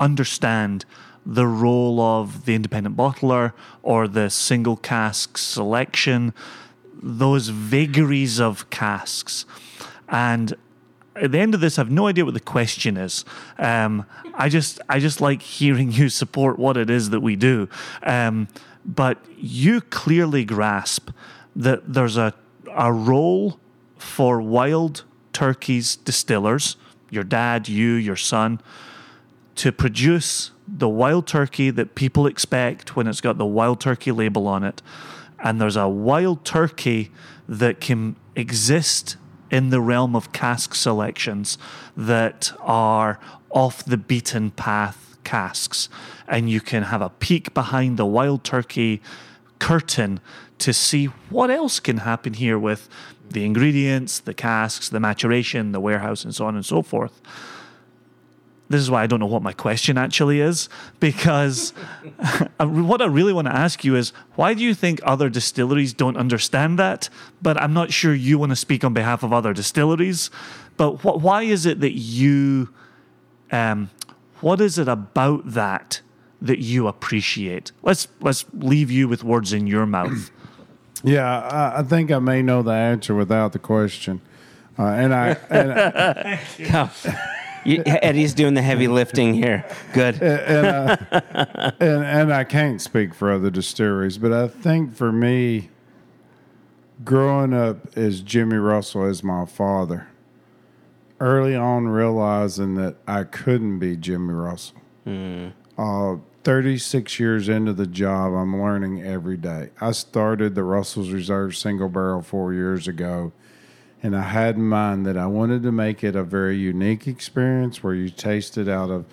understand the role of the independent bottler or the single cask selection, those vagaries of casks. And at the end of this, I have no idea what the question is. Um, I just, I just like hearing you support what it is that we do. Um, but you clearly grasp that there's a a role for wild turkeys distillers, your dad, you, your son, to produce the wild turkey that people expect when it's got the wild turkey label on it. And there's a wild turkey that can exist in the realm of cask selections that are off the beaten path casks. And you can have a peek behind the wild turkey curtain to see what else can happen here with the ingredients, the casks, the maturation, the warehouse, and so on and so forth this is why I don't know what my question actually is because what I really want to ask you is why do you think other distilleries don't understand that? But I'm not sure you want to speak on behalf of other distilleries. But wh- why is it that you, um, what is it about that that you appreciate? Let's let's leave you with words in your mouth. Yeah, I, I think I may know the answer without the question. Uh, and I, and, I- Come. You- Eddie's doing the heavy lifting here. Good. and, and I can't speak for other distilleries, but I think for me, growing up as Jimmy Russell as my father, early on realizing that I couldn't be Jimmy Russell. Uh, 36 years into the job, I'm learning every day. I started the Russell's Reserve single barrel four years ago, and I had in mind that I wanted to make it a very unique experience where you taste it out of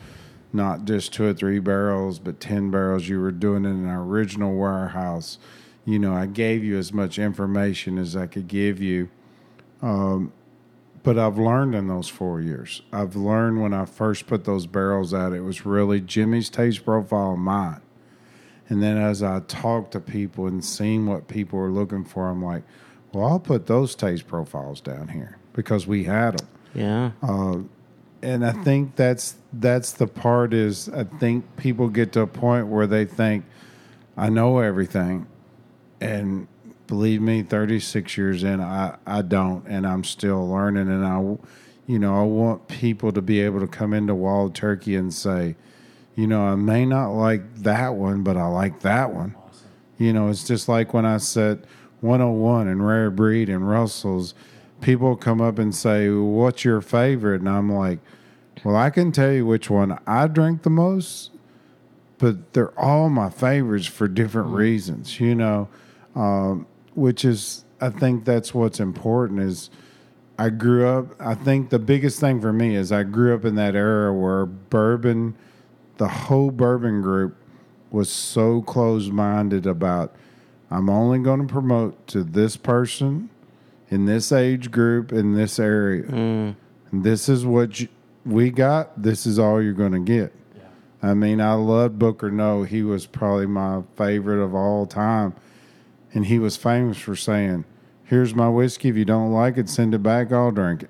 not just two or three barrels, but 10 barrels. You were doing it in an original warehouse. You know, I gave you as much information as I could give you. Um, but I've learned in those four years. I've learned when I first put those barrels out, it was really Jimmy's taste profile and mine. And then as I talked to people and seen what people were looking for, I'm like, well, I'll put those taste profiles down here because we had them Yeah. Uh, and I think that's that's the part is I think people get to a point where they think I know everything, and believe me, thirty six years in, I I don't, and I'm still learning, and I, you know, I want people to be able to come into Wild Turkey and say, you know, I may not like that one, but I like that one. You know, it's just like when I said 101 and Rare Breed and Russell's, people come up and say, What's your favorite? And I'm like, Well, I can tell you which one I drink the most, but they're all my favorites for different reasons, you know, um, which is, I think that's what's important is I grew up, I think the biggest thing for me is I grew up in that era where bourbon, the whole bourbon group was so close minded about I'm only going to promote to this person in this age group in this area. And this is what you, we got. This is all you're going to get. I mean, I loved Booker Noe. He was probably my favorite of all time. And he was famous for saying, Here's my whiskey. If you don't like it, send it back. I'll drink it.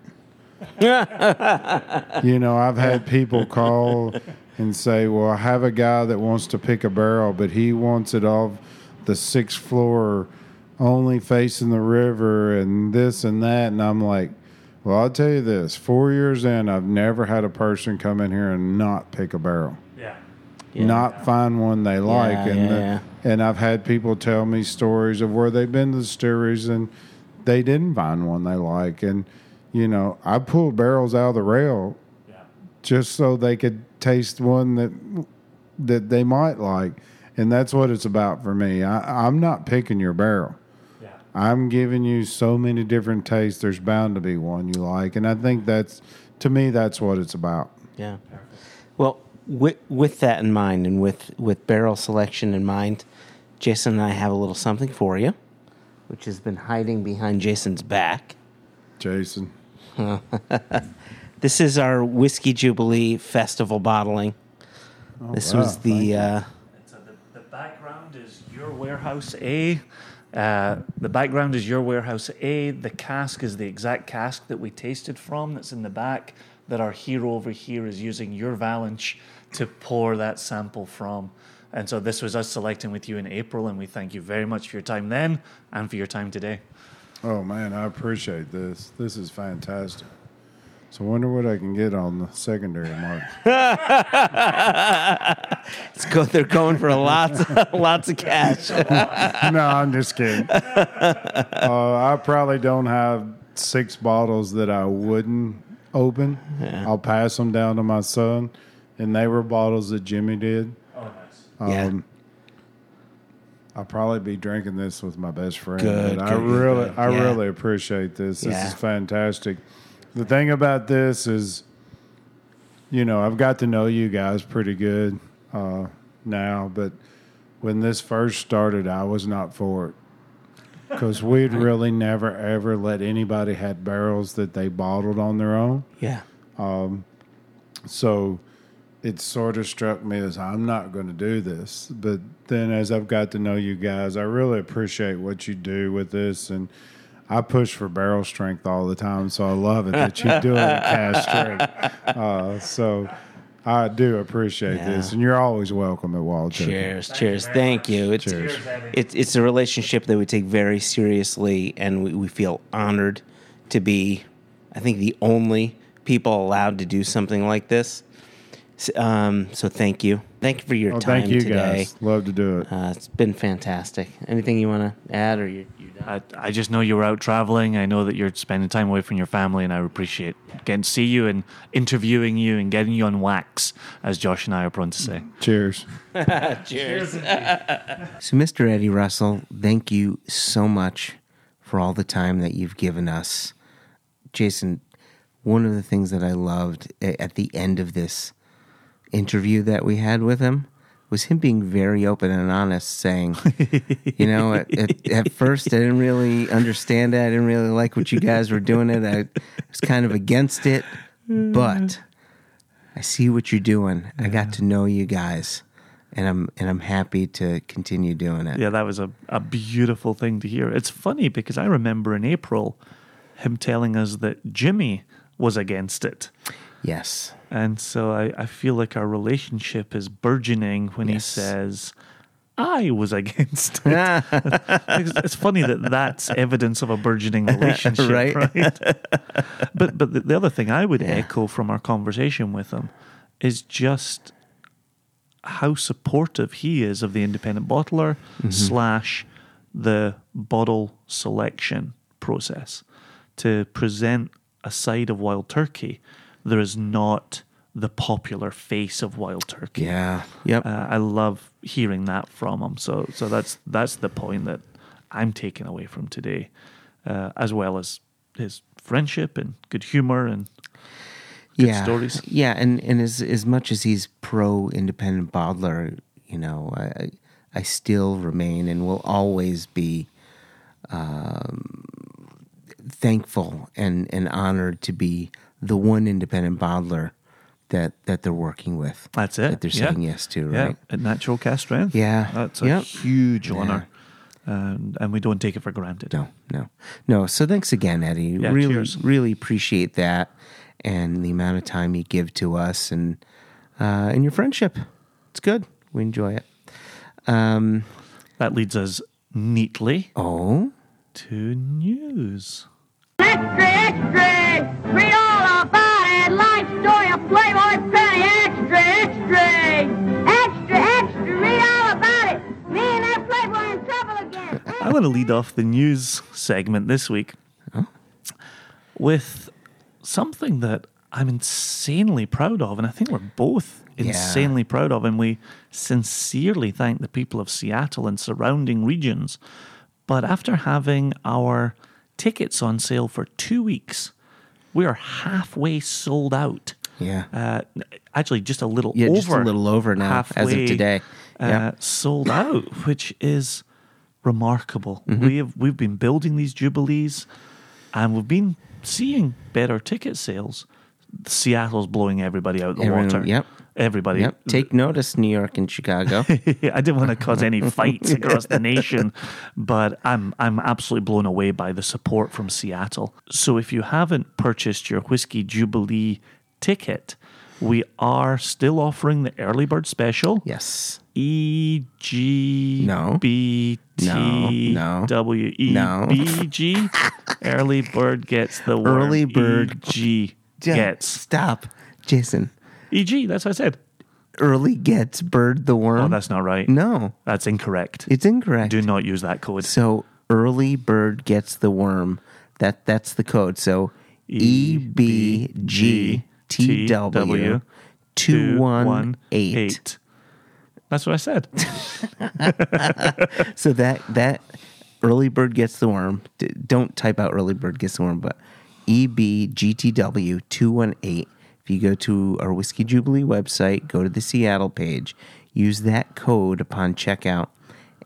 you know, I've had people call and say, Well, I have a guy that wants to pick a barrel, but he wants it off the sixth floor, only facing the river, and this and that. And I'm like, Well, I'll tell you this four years in, I've never had a person come in here and not pick a barrel Yeah. not find one they like. Yeah, and the- yeah. and I've had people tell me stories of where they've been to the distilleries and they didn't find one they like. And you know, I pulled barrels out of the rail just so they could taste one that that they might like. And that's what it's about for me. I, I'm not picking your barrel. I'm giving you so many different tastes. There's bound to be one you like, and I think that's to me that's what it's about. Yeah. Well, with, with that in mind and with, with barrel selection in mind, Jason and I have a little something for you, which has been hiding behind Jason's back. Jason. This is our Whiskey Jubilee Festival bottling. this wow, was the. Uh, So the, the background is your warehouse A. Uh, the background is your warehouse A. The cask is the exact cask that we tasted from that's in the back that our hero over here is using your valinch to pour that sample from. And so this was us selecting with you in April, and we thank you very much for your time then and for your time today. Oh man, I appreciate this. This is fantastic. So I wonder what I can get on the secondary market. let's go, they're going for lots, lots of cash. no, I'm just kidding. Uh, I probably don't have six bottles that I wouldn't open. I'll pass them down to my son, and they were bottles that Jimmy did. Oh, nice. yeah. Um, I'll probably be drinking this with my best friend. Good, but I good, good, really, good. I Yeah. really appreciate this. This Yeah. is fantastic. The thing about this is, you know, I've got to know you guys pretty good uh, now, but when this first started, I was not for it because we'd really never ever let anybody had barrels that they bottled on their own. yeah. So it sort of struck me as I'm not going to do this. But then as I've got to know you guys, I really appreciate what you do with this. And I push for barrel strength all the time. So I love it that you do it at cask strength. Uh, so I do appreciate this. And you're always welcome at Wild Turkey. Cheers, cheers. Thank you. It's, Cheers. it's it's a relationship that we take very seriously, and we, we feel honored to be, I think, the only people allowed to do something like this. S- Um, so thank you. Thank you for your Oh, time thank you today. guys. Love to do it. Uh, it's been fantastic. Anything you want to add, or you? you done? I, I just know you were out traveling. I know that you're spending time away from your family, and I appreciate getting to see you and interviewing you and getting you on wax, as Josh and I are prone to say. Cheers. Cheers. So, Mr. Eddie Russell, thank you so much for all the time that you've given us. Jason, one of the things that I loved at the end of this interview that we had with him was him being very open and honest, saying, you know, at, at, at first I didn't really understand it. I didn't really like what you guys were doing it. I was kind of against it, but I see what you're doing. I got to know you guys. And I'm and I'm happy to continue doing it. Yeah, that was a, a beautiful thing to hear. It's funny because I remember in April him telling us that Jimmy was against it. Yes. And so I, I feel like our relationship is burgeoning when he says, I was against it. it's, funny that that's evidence of a burgeoning relationship, Right. right? but but the, the other thing I would echo from our conversation with him is just how supportive he is of the independent bottler mm-hmm. slash the bottle selection process to present a side of wild turkey there is not the popular face of wild turkey Yeah. Yep. uh, I love hearing that from him. So so that's that's the point that I'm taking away from today, uh, as well as his friendship and good humor and good yeah. stories. Yeah, and and as as much as he's pro independent bottler, you know, I I still remain and will always be um, thankful and and honored to be the one independent bottler that that they're working with. That's it. That they're yeah. saying yes to, Yeah, right? at natural cask strength. Yeah. that's a Yep. huge honor, and and we don't take it for granted. No, no, no. So thanks again, Eddie. Yeah, really, cheers. really appreciate that and the amount of time you give to us and uh, and your friendship. It's good. We enjoy it. Um, That leads us neatly oh, to news. Extra, extra! Read all about it! Life story of Playboy Penny! Extra, extra! Extra, extra! Read all about it! Me and that Playboy in trouble again! I'm going to lead off the news segment this week with something that I'm insanely proud of, and I think we're both Yeah. insanely proud of, and we sincerely thank the people of Seattle and surrounding regions. But after having our tickets on sale for two weeks, we are halfway sold out. yeah. Uh, actually, just a little Yeah, over. just a little over now, as of halfway, today. Uh, Sold out, which is remarkable. Mm-hmm. We have we've been building these jubilees, and we've been seeing better ticket sales. Seattle's blowing everybody out the Everyone- water. yep. Everybody. Yep. Take notice, New York and Chicago. I didn't want to cause any fights across the nation, but I'm I'm absolutely blown away by the support from Seattle. So if you haven't purchased your whiskey jubilee ticket, we are still offering the early bird special. yes. E G No. B T No. W E No. B G. Early bird gets the. Early bird- G gets Stop, Jason. E G. That's what I said. Early gets bird the worm. Oh, that's not right. no. That's incorrect. It's incorrect. Do not use that code. So early bird gets the worm. That that's the code. So E B G T W two one eight. That's what I said. So that that early bird gets the worm. D- don't type out early bird gets the worm, but E B G T W two one eight. If you go to our Whiskey Jubilee website, go to the Seattle page, use that code upon checkout,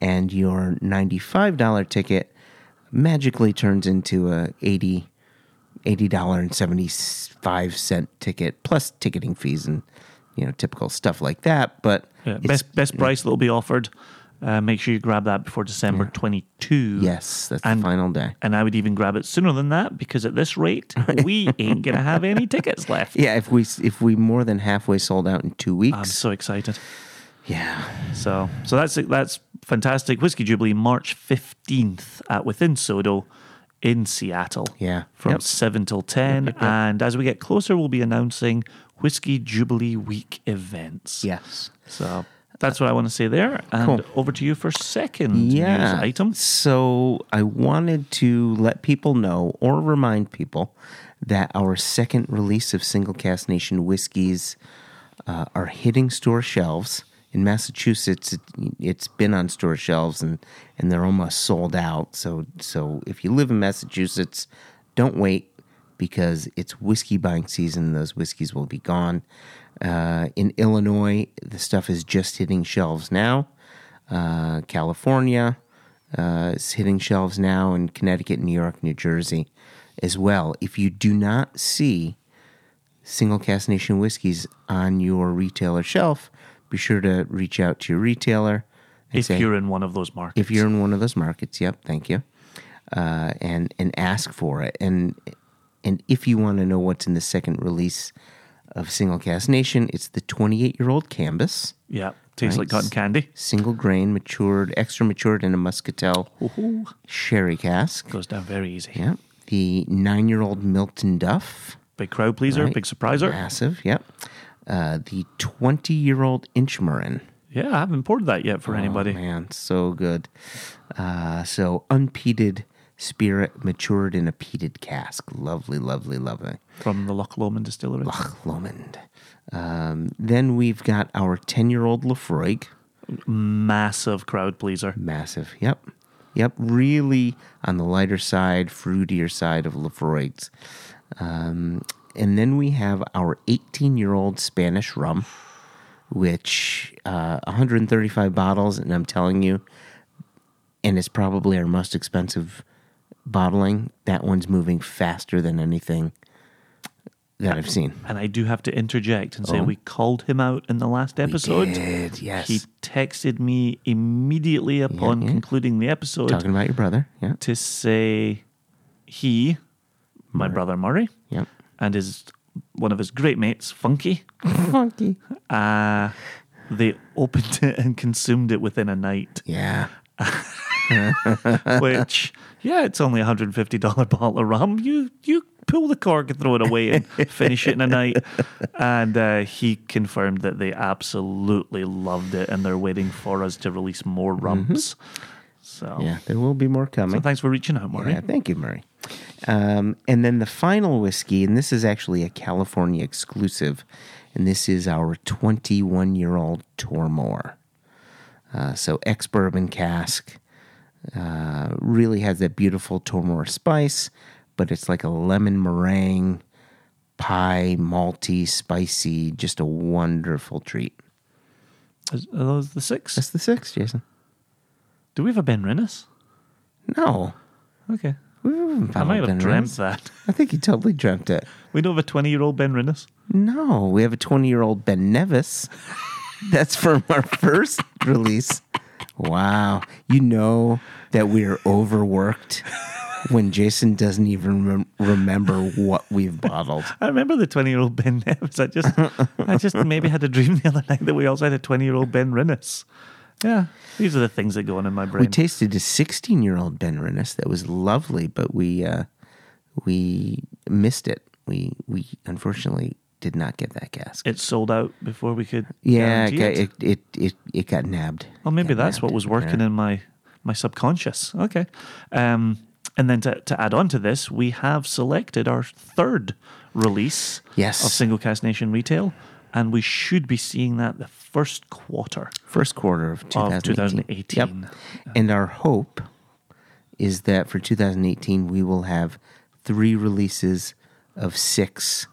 and your ninety five dollar ticket magically turns into a eighty eighty dollar and seventy five cent ticket plus ticketing fees and you know, typical stuff like that. But Yeah, best best price that will be offered. Uh, make sure you grab that before December 22. Yes, that's And- the final day. And I would even grab it sooner than that because at this rate, we ain't going to have any tickets left. Yeah, if we if we more than halfway sold out in two weeks, I'm so excited. yeah, So, so that's that's fantastic. Whiskey Jubilee, March 15th at Within Sodo in Seattle. Yeah. From Yep. 7 till 10. And as we get closer, we'll be announcing Whiskey Jubilee Week events. yes, So that's what I want to say there. And Cool. over to you for second yeah. news item. So I wanted to let people know or remind people that our second release of Single Cask Nation whiskeys uh, are hitting store shelves. In Massachusetts, it, it's been on store shelves and, and they're almost sold out. So so if you live in Massachusetts, don't wait because it's whiskey buying season. Those whiskeys will be gone. Uh, in Illinois, the stuff is just hitting shelves now. Uh, California uh, is hitting shelves now, in Connecticut, New York, New Jersey as well. If you do not see single cask nation whiskeys on your retailer shelf, be sure to reach out to your retailer. If say- you're in one of those markets. if you're in one of those markets, yep, thank you, uh, and and ask for it. And and if you want to know what's in the second release of Single Cask Nation, it's the 28 year old Cambus, Yeah. Tastes like cotton candy. single grain, matured, extra matured in a Muscatel Ooh, sherry cask. goes down very easy. Yep. The nine year old Miltonduff. Big crowd pleaser, right? big surpriser. Massive, yep. Uh, the 20 year old Inchmurrin. Yeah, I haven't poured that yet for anybody. Oh, man, so good. Uh, so unpeated spirit matured in a peated cask. Lovely, lovely, lovely. From the Loch Lomond Distillery. Loch Lomond. Um, then we've got our 10 year old Laphroaig. Massive crowd pleaser. Massive. Yep. Yep. Really on the lighter side, fruitier side of Laphroaigs. Um, and then we have our 18 year old Spanish rum, which uh, 135 bottles. And I'm telling you, and it's probably our most expensive bottling. That one's moving faster than anything that I've seen. And I do have to interject and say Oh. we called him out in the last episode. did, yes. He texted me immediately upon yeah. concluding the episode Talking about your brother. Yeah. to say he, my brother Murray, Yep. and his one of his great mates, Funky, Funky. uh, they opened it and consumed it within a night. Yeah. Which, yeah, it's only a hundred and fifty dollar bottle of rum. You you pull the cork and throw it away and finish it in a night. And uh, he confirmed that they absolutely loved it, and they're waiting for us to release more rums. So, Mm-hmm. Yeah. There will be more coming. so thanks for reaching out, Murray. Yeah, thank you, Murray. Um, and then the final whiskey, and this is actually a California exclusive, and this is our 21 year old Tormore. Uh, so ex bourbon cask. Uh, really has that beautiful Tormore spice, but it's like a lemon meringue, pie, malty, spicy, just a wonderful treat. Are those the six? That's the six, Jason. Do we have a Ben Rinnes? No. Okay. We haven't I might have Ben dreamt Rinnes. that. I think you totally dreamt it. We don't have a 20 year old Ben Rinnes. No, we have a 20 year old Ben Nevis. That's from our first release. Wow. You know that we are overworked when Jason doesn't even rem- remember what we've bottled. I remember the 20 year old Ben Nevis. I just, I just maybe had a dream the other night that we also had a 20 year old Ben Rinnes. Yeah, these are the things that go on in my brain. We tasted a 16 year old Ben Rinnes that was lovely, but we uh, we missed it. We we unfortunately did not get that cask. it sold out before we could. yeah, it, got, it, it, it, it got nabbed. Well, maybe Got that's what was working Yeah. in my my subconscious. Okay. Um, and then to, to add on to this, we have selected our third release Yes. of Single Cask Nation Retail, and we should be seeing that the first quarter First quarter of 2018. 2018. Yep. And our hope is that for 2018, we will have three releases of six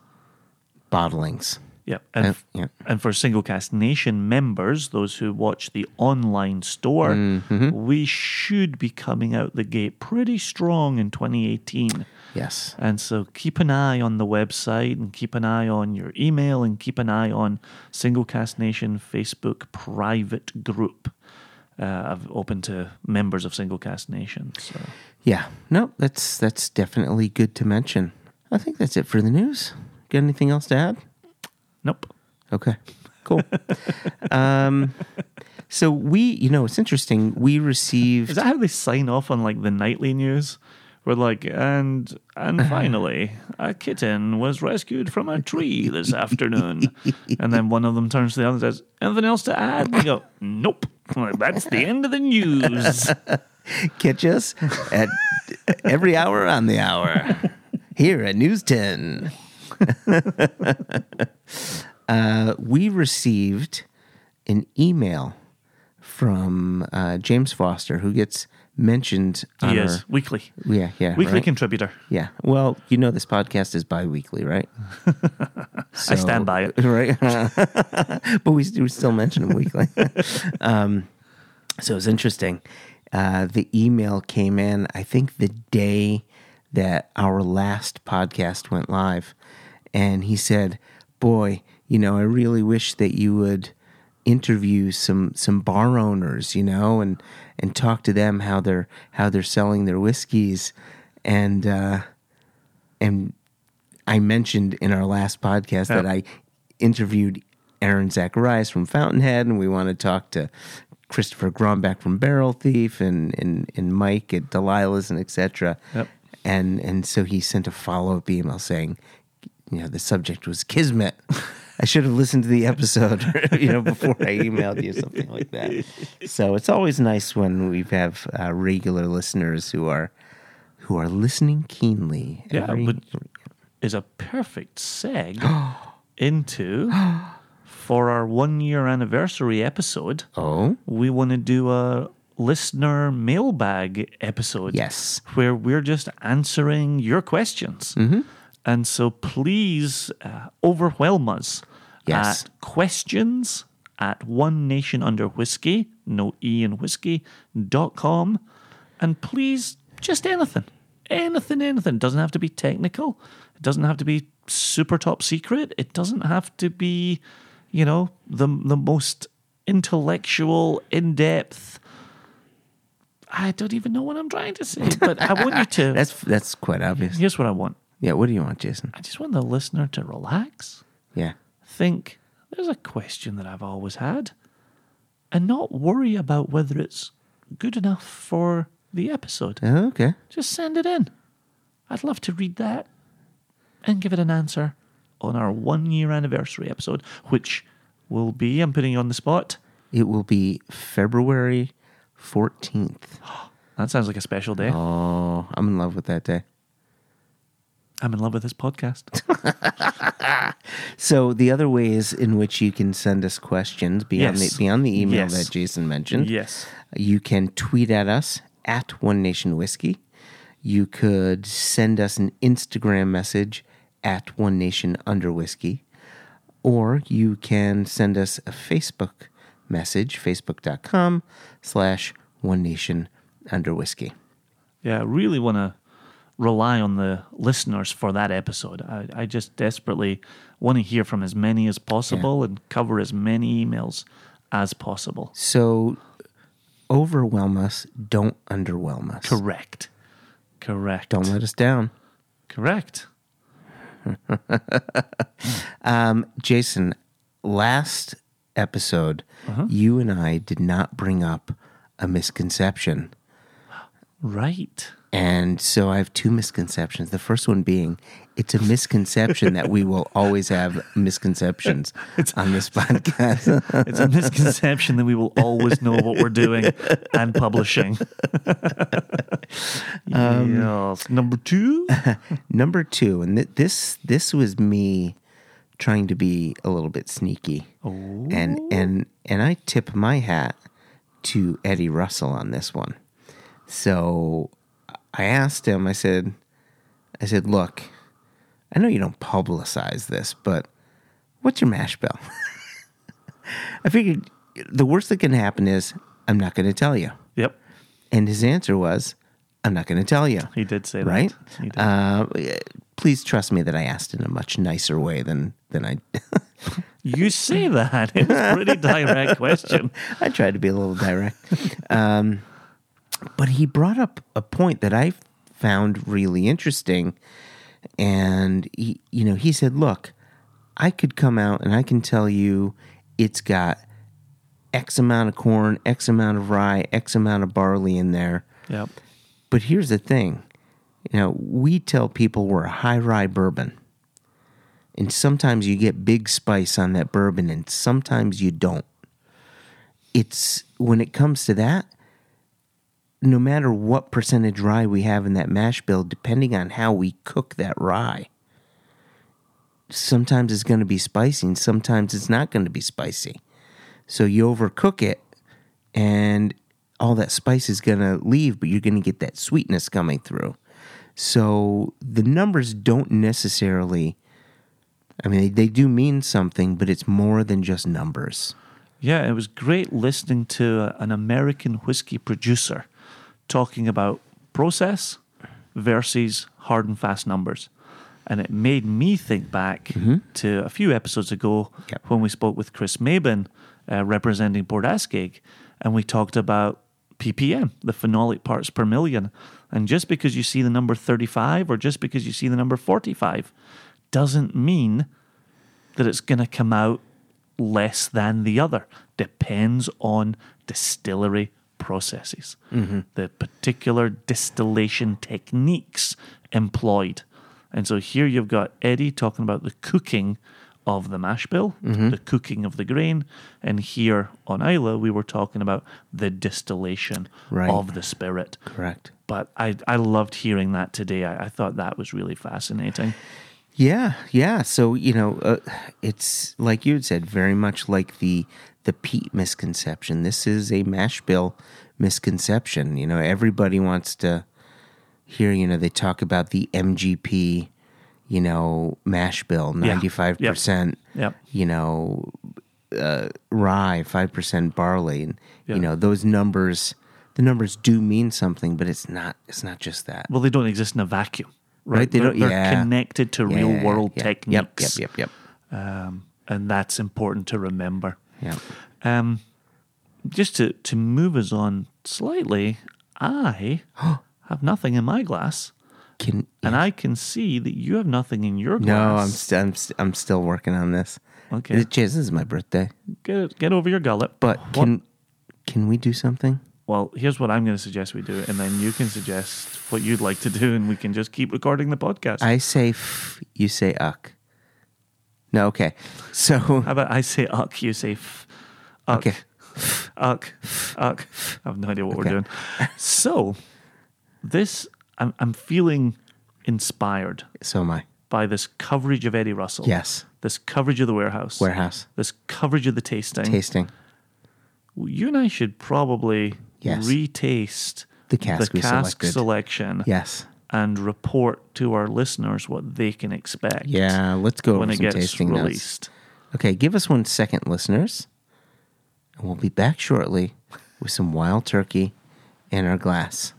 bottlings. Yeah, and, Uh, yeah. and for Single Cask Nation members, those who watch the online store, Mm-hmm. we should be coming out the gate pretty strong in 2018. Yes. And so keep an eye on the website and keep an eye on your email and keep an eye on Single Cask Nation Facebook private group. Uh, I've open to members of Single Cask Nation. So Yeah. No, that's that's definitely good to mention. I think that's it for the news. Got anything else to add? nope. Okay. Cool. um, so we, you know, it's interesting. We received Is that how they sign off on like the nightly news? We're like, and and finally, a kitten was rescued from a tree this afternoon. and then one of them turns to the other and says, "Anything else to add?" And they go, "Nope, Well, that's the end of the news." catch us at every hour on the hour here at News 10. uh, we received an email from uh, James Foster, who gets mentioned on He our, is weekly, yeah, yeah, weekly right? contributor. yeah. Well, you know, this podcast is bi-weekly, right? I stand by it. right? but we, we still mention them weekly. um, so it was interesting. Uh, the email came in, I think, the day that our last podcast went live. And he said, Boy, you know, I really wish that you would interview some some bar owners, you know, and and talk to them how they're how they're selling their whiskeys. And uh and I mentioned in our last podcast that I interviewed Aaron Zacharias from Fountainhead, and we want to talk to Christopher Gromback from Barrel Thief, and and, and Mike at Delilah's, and etc. Yep. And and so he sent a follow up email saying, you know, the subject was Kismet. I should have listened to the episode, you know, before I emailed you something like that. So it's always nice when we have uh, regular listeners who are who are listening keenly. Yeah, every- but is a perfect seg into for our one year anniversary episode. oh we want to do a listener mailbag episode. Yes. Where we're just answering your questions. Mm-hmm. And so please uh, overwhelm us Yes. at questions at one nation under whiskey, no E in whiskey, dot com. And please, just anything. Anything, anything. It doesn't have to be technical. It doesn't have to be super top secret. It doesn't have to be, you know, the the most intellectual, in depth. I don't even know what I'm trying to say, but I want you to. That's that's quite obvious. Here's what I want. Yeah, what do you want, Jason? I just want the listener to relax, Yeah. think there's a question that I've always had, and not worry about whether it's good enough for the episode. Oh, okay. Just send it in. I'd love to read that and give it an answer on our one year anniversary episode, which will be, I'm putting you on the spot. It will be February 14th. That sounds like a special day. Oh, I'm in love with that day. I'm in love with this podcast. So the other ways in which you can send us questions beyond Yes. the beyond the email Yes. that Jason mentioned. yes. You can tweet at us at One Nation Whiskey. You could send us an Instagram message at One Nation Under Whiskey. Or you can send us a Facebook message, facebook.com slash One Nation Under Whiskey. Yeah, I really want to rely on the listeners for that episode. I, I just desperately want to hear from as many as possible and cover as many emails as possible. So overwhelm us, don't underwhelm us. Correct. Correct. Don't let us down. Correct. Um, Jason, last episode, uh-huh. you and I did not bring up a misconception. Right. And so I have two misconceptions. The first one being it's a misconception that we will always have misconceptions on this podcast. It's a misconception that we will always know what we're doing and publishing. Um, yes. Number two. Number two, and th- this this was me trying to be a little bit sneaky, and oh. and and I tip my hat to Eddie Russell on this one. So I asked him. I said, I said, look, I know you don't publicize this, but What's your mash bill? I figured the worst that can happen is I'm not going to tell you. Yep. And his answer was, I'm not going to tell you. He did say that. Right? Uh, please trust me that I asked in a much nicer way than, than I. You say that. It was a pretty direct question. I tried to be a little direct. um, but he brought up a point that I found really interesting. And he, you know, he said, "Look, I could come out and I can tell you it's got X amount of corn, X amount of rye, X amount of barley in there. Yep. But here's the thing, you know, we tell people we're a high rye bourbon." And sometimes you get big spice on that bourbon, and sometimes you don't it's when it comes to that, no matter what percentage rye we have in that mash bill, depending on how we cook that rye, sometimes it's going to be spicy and sometimes it's not going to be spicy. So you overcook it and all that spice is going to leave, but you're going to get that sweetness coming through. So the numbers don't necessarily, I mean, they, they do mean something, but it's more than just numbers. Yeah, it was great listening to an American whiskey producer talking about process versus hard and fast numbers. And it made me think back to a few episodes ago when we spoke with Chris Mabin, uh, representing Port Askaig, and we talked about ppm, the phenolic parts per million. And just because you see the number 35 or just because you see the number 45 doesn't mean that it's going to come out less than the other. Depends on distillery processes, the particular distillation techniques employed. And so here you've got Eddie talking about the cooking of the mash bill, the cooking of the grain. And here on Islay, we were talking about the distillation Right. of the spirit. Correct. But I, I loved hearing that today. I, I thought that was really fascinating. Yeah, yeah. So you know, uh, it's like you had said, very much like the the peat misconception. This is a mash bill misconception. You know, everybody wants to hear. You know, they talk about the MGP. You know, mash bill, ninety five percent. Yep. You know, uh, rye, five percent barley, and Yeah. you know those numbers. The numbers do mean something, but it's not. It's not just that. Well, they don't exist in a vacuum, right? Right, they They're- don't- They're yeah. connected to real world yeah. techniques. Yep, yep, yep, Um, and that's important to remember. Yep. Um, just to, to move us on slightly, I have nothing in my glass, Can and I can see that you have nothing in your No, I'm glass. st- I'm, st- I'm still working on this. Okay. It- this is my birthday. get get over your gullet. But What- can can we do something? well, here's what I'm going to suggest we do, and then you can suggest what you'd like to do, and we can just keep recording the podcast. I say f, you say uck. No, okay. So How about I say uck, you say f. Uck, Okay. Uck, uck. I have no idea what we're doing. So, this, I'm, I'm feeling inspired so am I. by this coverage of Eddie Russell. Yes. This coverage of the warehouse. Warehouse This coverage of the tasting. tasting. You and I should probably Yes. retaste The cask we cask selection Yes. And report to our listeners what they can expect Yeah. Let's go when over it some gets tasting notes. released. Okay, give us one second, listeners, and we'll be back shortly with some wild turkey in our glass.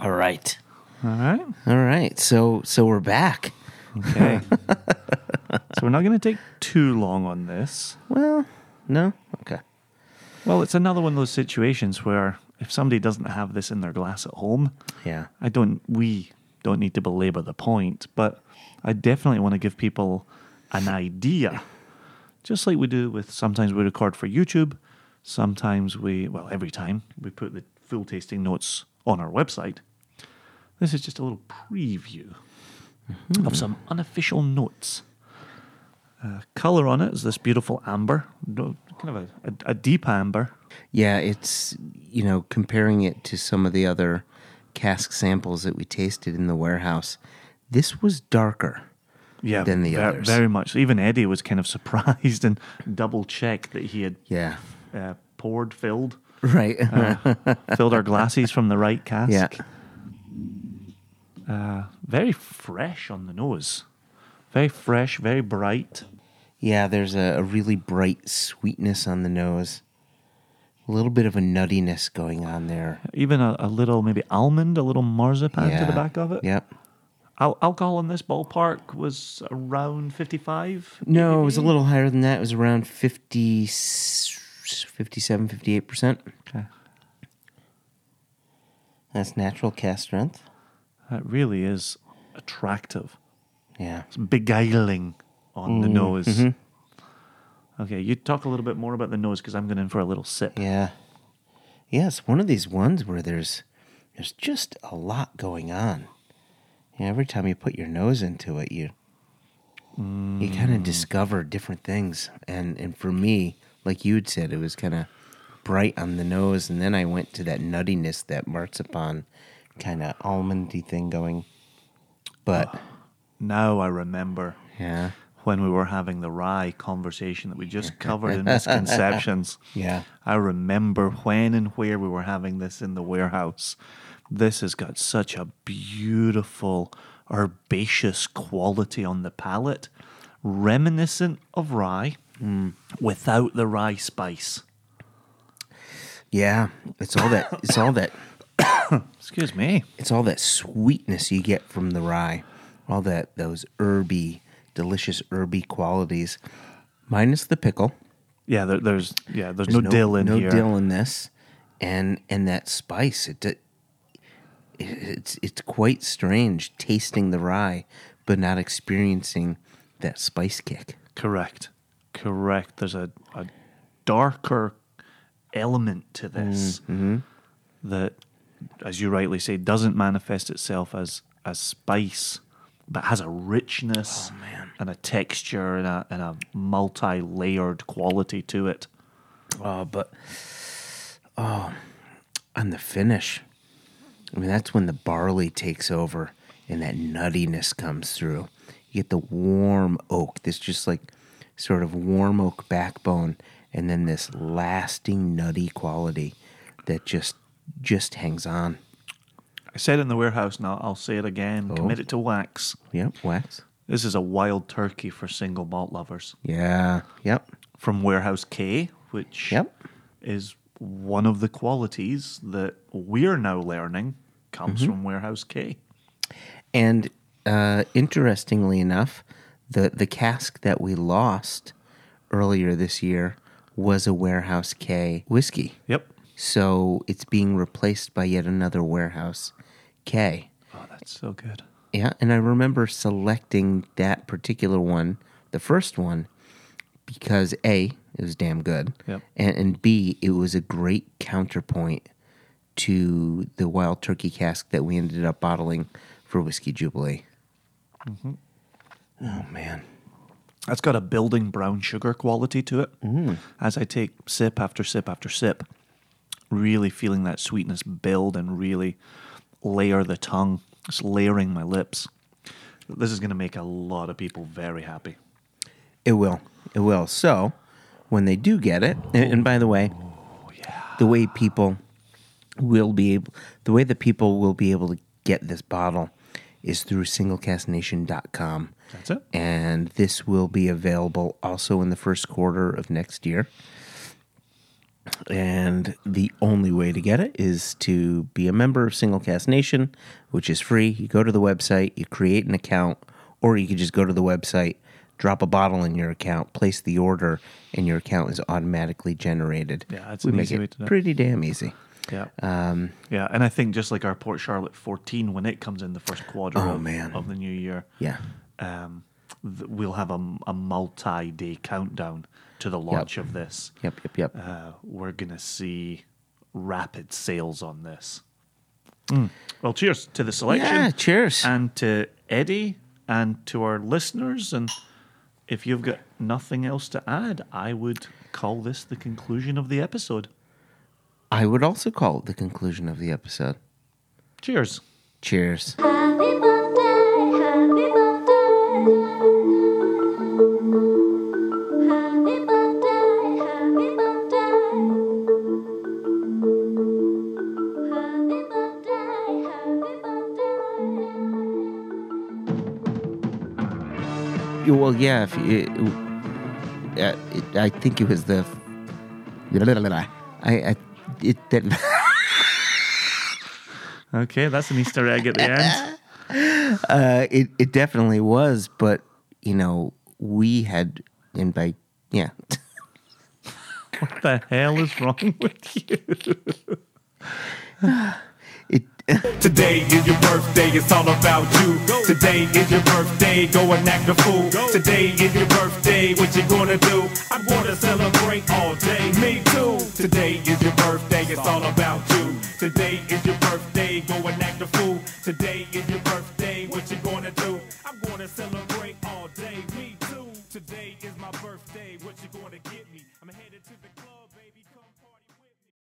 All right. All right. All right. So so we're back. Okay. so we're not going to take too long on this. Well, no. Okay. Well, it's another one of those situations where if somebody doesn't have this in their glass at home, Yeah. I don't, we don't need to belabor the point, but I definitely want to give people an idea. Just like we do with sometimes we record for YouTube, sometimes we, well, every time we put the full tasting notes on our website. This is just a little preview of some unofficial notes. Uh, color on it is this beautiful amber, kind of a, a, a deep amber. Yeah, it's you know comparing it to some of the other cask samples that we tasted in the warehouse. This was darker. Yeah, than the ver- others. Very much. Even Eddie was kind of surprised and double checked that he had yeah. uh, poured, filled, Right. filled our glasses from the right cask. yeah. Uh, very fresh on the nose. Very fresh, very bright. Yeah, there's a, a really bright sweetness on the nose. A little bit of a nuttiness going on there. Even a, a little maybe almond, a little marzipan to the back of it. Yep. Al- alcohol in this ballpark was around 55. No, it was a little higher than that. It was around 50, 57, 58%. Okay. That's natural cask strength. That really is attractive. Yeah. It's beguiling on Mm-hmm. the nose. Okay, you talk a little bit more about the nose because I'm going in for a little sip. Yeah. It's one of these ones where there's there's just a lot going on. Yeah, every time you put your nose into it, you you kind of discover different things. And and for me, like you'd said, it was kind of bright on the nose, and then I went to that nuttiness, that marzipan kind of almondy thing going. But oh, Now I remember yeah, when we were having the rye conversation that we just covered in misconceptions. yeah, I remember when and where we were having this in the warehouse. This has got such a beautiful herbaceous quality on the palate, reminiscent of rye mm. without the rye spice. yeah. It's all that. It's all that. Excuse me. it's all that sweetness you get from the rye, all that those herby, delicious herby qualities, minus the pickle. Yeah, there, there's yeah, there's, There's no, dill in no here. dill in this, and and that spice. It, it it's it's quite strange tasting the rye, but not experiencing that spice kick. Correct. Correct. There's a, a darker element to this mm-hmm. that, as you rightly say, doesn't manifest itself as as spice, but has a richness oh, and a texture and a, and a multi-layered quality to it. Oh, but oh, on the finish, I mean that's when the barley takes over and that nuttiness comes through. You get the warm oak, this just like sort of warm oak backbone, and then this lasting nutty quality that just just hangs on. I said in the warehouse, now I'll say it again. Commit it to wax. Yep, wax. This is a wild turkey for single malt lovers. Yeah, yep, From Warehouse K, which yep. is one of the qualities that we're now learning comes Mm-hmm. from Warehouse K. And uh, interestingly enough, the the cask that we lost earlier this year was a Warehouse K whiskey. Yep. So it's being replaced by yet another Warehouse K. Oh, that's so good. Yeah, and I remember selecting that particular one, the first one, because A, it was damn good. Yep. And, and B, it was a great counterpoint to the wild turkey cask that we ended up bottling for Whiskey Jubilee. Mm-hmm. Oh, man. That's got a building brown sugar quality to it. Mm. As I take sip after sip after sip, really feeling that sweetness build and really layer the tongue, just layering my lips. This is going to make a lot of people very happy. It will. It will. So, when they do get it, and, and by the way, oh, the way people will be able, the way that people will be able to get this bottle is through singlecasknation.com. That's it. And this will be available also in the first quarter of next year. And the only way to get it is to be a member of Single Cask Nation, which is free. You go to the website, you create an account, or you can just go to the website, drop a bottle in your account, place the order, and your account is automatically generated. Yeah, that's we an make easy it way to do it. pretty damn easy. Yeah. Um, yeah, and I think just like our Port Charlotte 14, when it comes in the first quarter Oh, of, man. of the new year, Yeah. um, th- we'll have a, a multi-day countdown to the launch of this. Yep, yep, yep. Uh, we're gonna see rapid sales on this. Mm. Well, cheers to the selection. Yeah, cheers. And to Eddie and to our listeners. And if you've got nothing else to add, I would call this the conclusion of the episode. I would also call it the conclusion of the episode. Cheers. Cheers. Well, yeah. If it, uh, it, I think it was the. I, I it that. Okay, that's an Easter egg at the end. Uh, it it definitely was, but you know we had and by yeah. What the hell is wrong with you? Today is your birthday, it's all about you. Today is your birthday, go and act a fool. Today is your birthday, what you gonna do? I'm gonna celebrate all day, me too. Today is your birthday, it's all about you. Today is your birthday, go and act a fool. Today is your